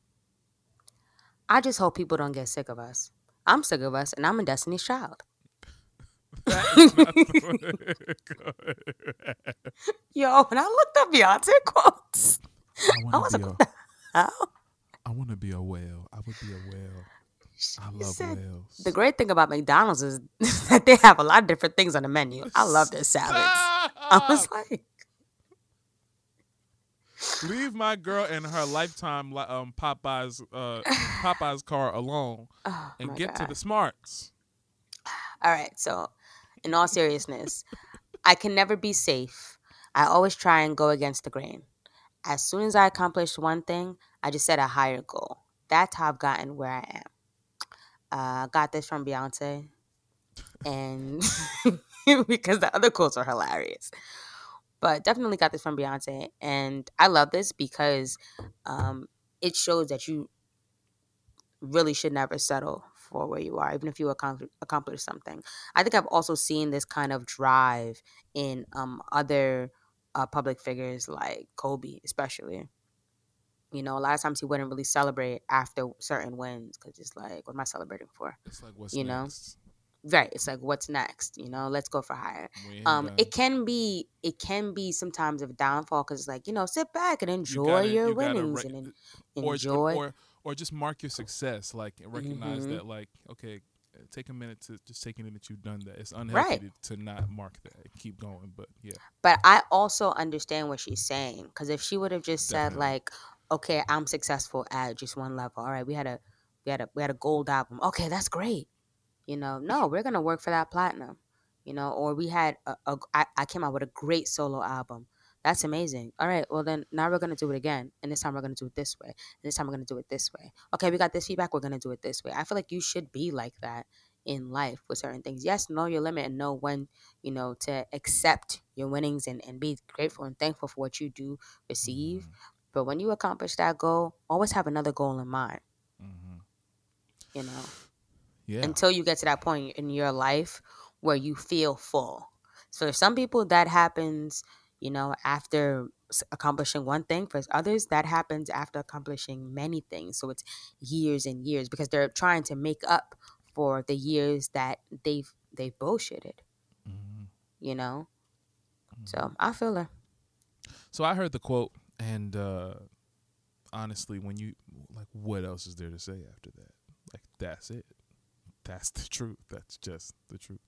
I just hope people don't get sick of us. I'm sick of us, and I'm a Destiny's Child. Yo, when I looked up Beyonce quotes, I I want was to like, be what the hell? a, I want to be a whale. I would be a whale. I love said, whales. The great thing about McDonald's is that they have a lot of different things on the menu. I love their salads. I was like, Leave my girl and her lifetime li- um, Popeyes uh, Popeyes car alone oh and get to the smarts. All right. So, in all seriousness, I can never be safe. I always try and go against the grain. As soon as I accomplish one thing, I just set a higher goal. That's how I've gotten where I am. Uh, I got this from Beyonce, and because the other quotes are hilarious. But definitely got this from Beyonce, and I love this because um, it shows that you really should never settle for where you are, even if you accom- accomplish something. I think I've also seen this kind of drive in um, other uh, public figures like Kobe, especially. You know, a lot of times he wouldn't really celebrate after certain wins because it's like, what am I celebrating for? It's like what's You know? Right. It's like, what's next? You know, let's go for higher. Um, done. it can be, it can be sometimes of a downfall because it's like, you know, sit back and You enjoy gotta- your you winnings re- and en- or, enjoy. or or just mark your success like recognize Mhm. that like okay uh, take a minute to just take it in that you've done that it's unhealthy Right. to, to not mark that keep going but yeah But I also understand what she's saying because if she would have just said like, "Okay, I'm successful at just one level. All right, we had a we had a we had a gold album. Okay, that's great. You know, no, we're gonna work for that platinum. You know, or we had a, a I, I came out with a great solo album. That's amazing. All right, well then now we're gonna do it again, and this time we're gonna do it this way, and this time we're gonna do it this way. Okay, we got this feedback. We're gonna do it this way. I feel like you should be like that in life with certain things. Yes, know your limit and know when you know to accept your winnings and, and be grateful and thankful for what you do receive Mm-hmm. but when you accomplish that goal always have another goal in mind Mhm. you know yeah. until you get to that point in your life where you feel full. So for some people that happens you know after accomplishing one thing for others that happens after accomplishing many things. So it's years and years because they're trying to make up for the years that they've they've bullshitted Mhm. you know? Mm-hmm. so i feel her. So i heard the quote and uh honestly when you like what else is there to say after that? Like that's it that's the truth. That's just the truth.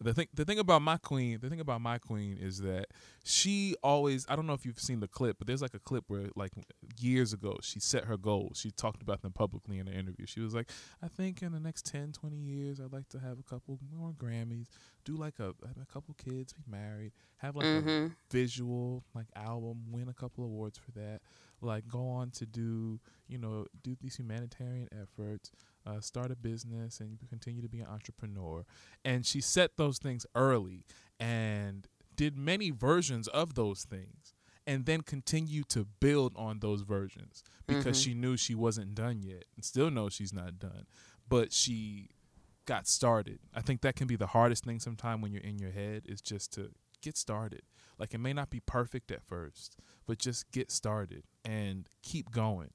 The thing the thing about my queen the thing about my queen is that she always i don't know if you've seen the clip but there's like a clip where like years ago she set her goals. She talked about them publicly in an interview. She was like i think in the next 10 20 years i'd like to have a couple more grammys do like a, a couple kids be married have like a mm-hmm. visual like album win a couple awards for that like go on to do you know do these humanitarian efforts uh, start a business and continue to be an entrepreneur. And she set those things early and did many versions of those things and then continued to build on those versions because Mhm. she knew she wasn't done yet and still knows she's not done but she got started. I think that can be the hardest thing sometimes when you're in your head is just to get started. Like it may not be perfect at first but just get started and keep going.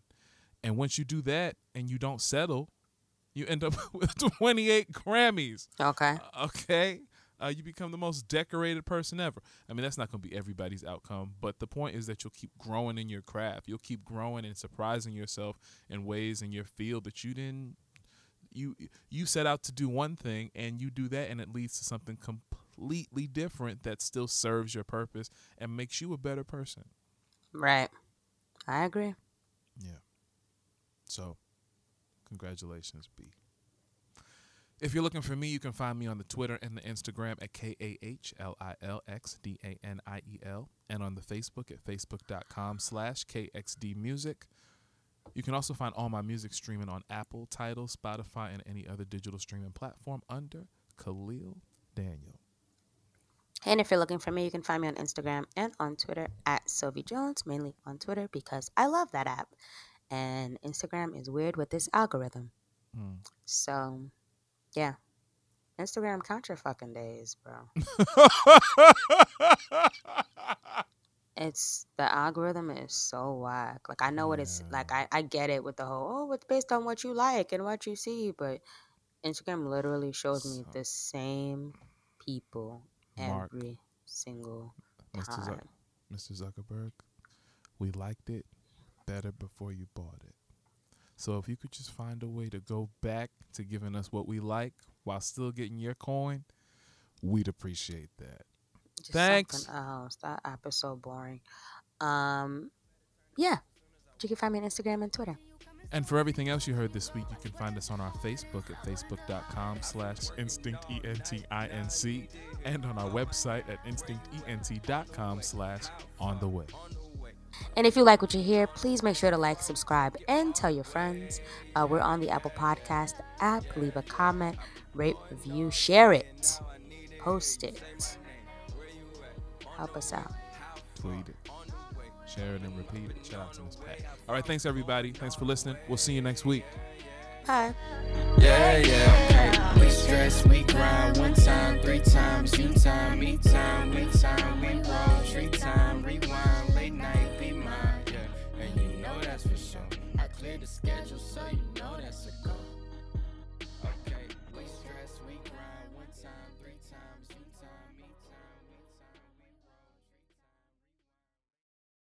And once you do that and you don't settle you end up with 28 grammys okay okay uh, you become the most decorated person ever i mean that's not going to be everybody's outcome but the point is that you'll keep growing in your craft you'll keep growing and surprising yourself in ways in your field that you didn't you you set out to do one thing and you do that and it leads to something completely different that still serves your purpose and makes you a better person Right. I agree. Yeah. So, congratulations, B. If you're looking for me, you can find me on the Twitter and the Instagram at K A H L I L X D A N I E L and on the Facebook at facebook.com slash KXD Music. You can also find all my music streaming on Apple, Tidal, Spotify, and any other digital streaming platform under Kahlil Daniel. And if you're looking for me, you can find me on Instagram and on Twitter at Sylvie Jones, mainly on Twitter because I love that app. And Instagram is weird with this algorithm. Mm. So, yeah. Instagram, count your fucking days, bro. it's the algorithm is so whack. Like I know what it's like. I I get it with the whole oh, it's based on what you like and what you see, but Instagram literally shows me the same people Mark. every single Mr. Time. Mr. Zuckerberg, we liked it better before you bought it. So if you could just find a way to go back to giving us what we like while still getting your coin, we'd appreciate that. Just Thanks. else. That app is so boring. Um, yeah. You can find me on Instagram and Twitter. And for everything else you heard this week, you can find us on our Facebook at facebook.com slash instinct E-N-T-I-N-C and on our website at instinctent.com slash on the way. And if you like what you hear, please make sure to like, subscribe, and tell your friends. Uh, we're on the Apple Podcast app. Leave a comment, rate, review, share it, post it. Help us out. Tweet it. Share it and repeat it. Shout out to Miss Pat. All right, thanks everybody. Thanks for listening. We'll see you next week. Bye. Yeah, yeah. We stress, we grind one time, three times, you time, me time, we time, we roll, tree time, rewind, the schedule, so you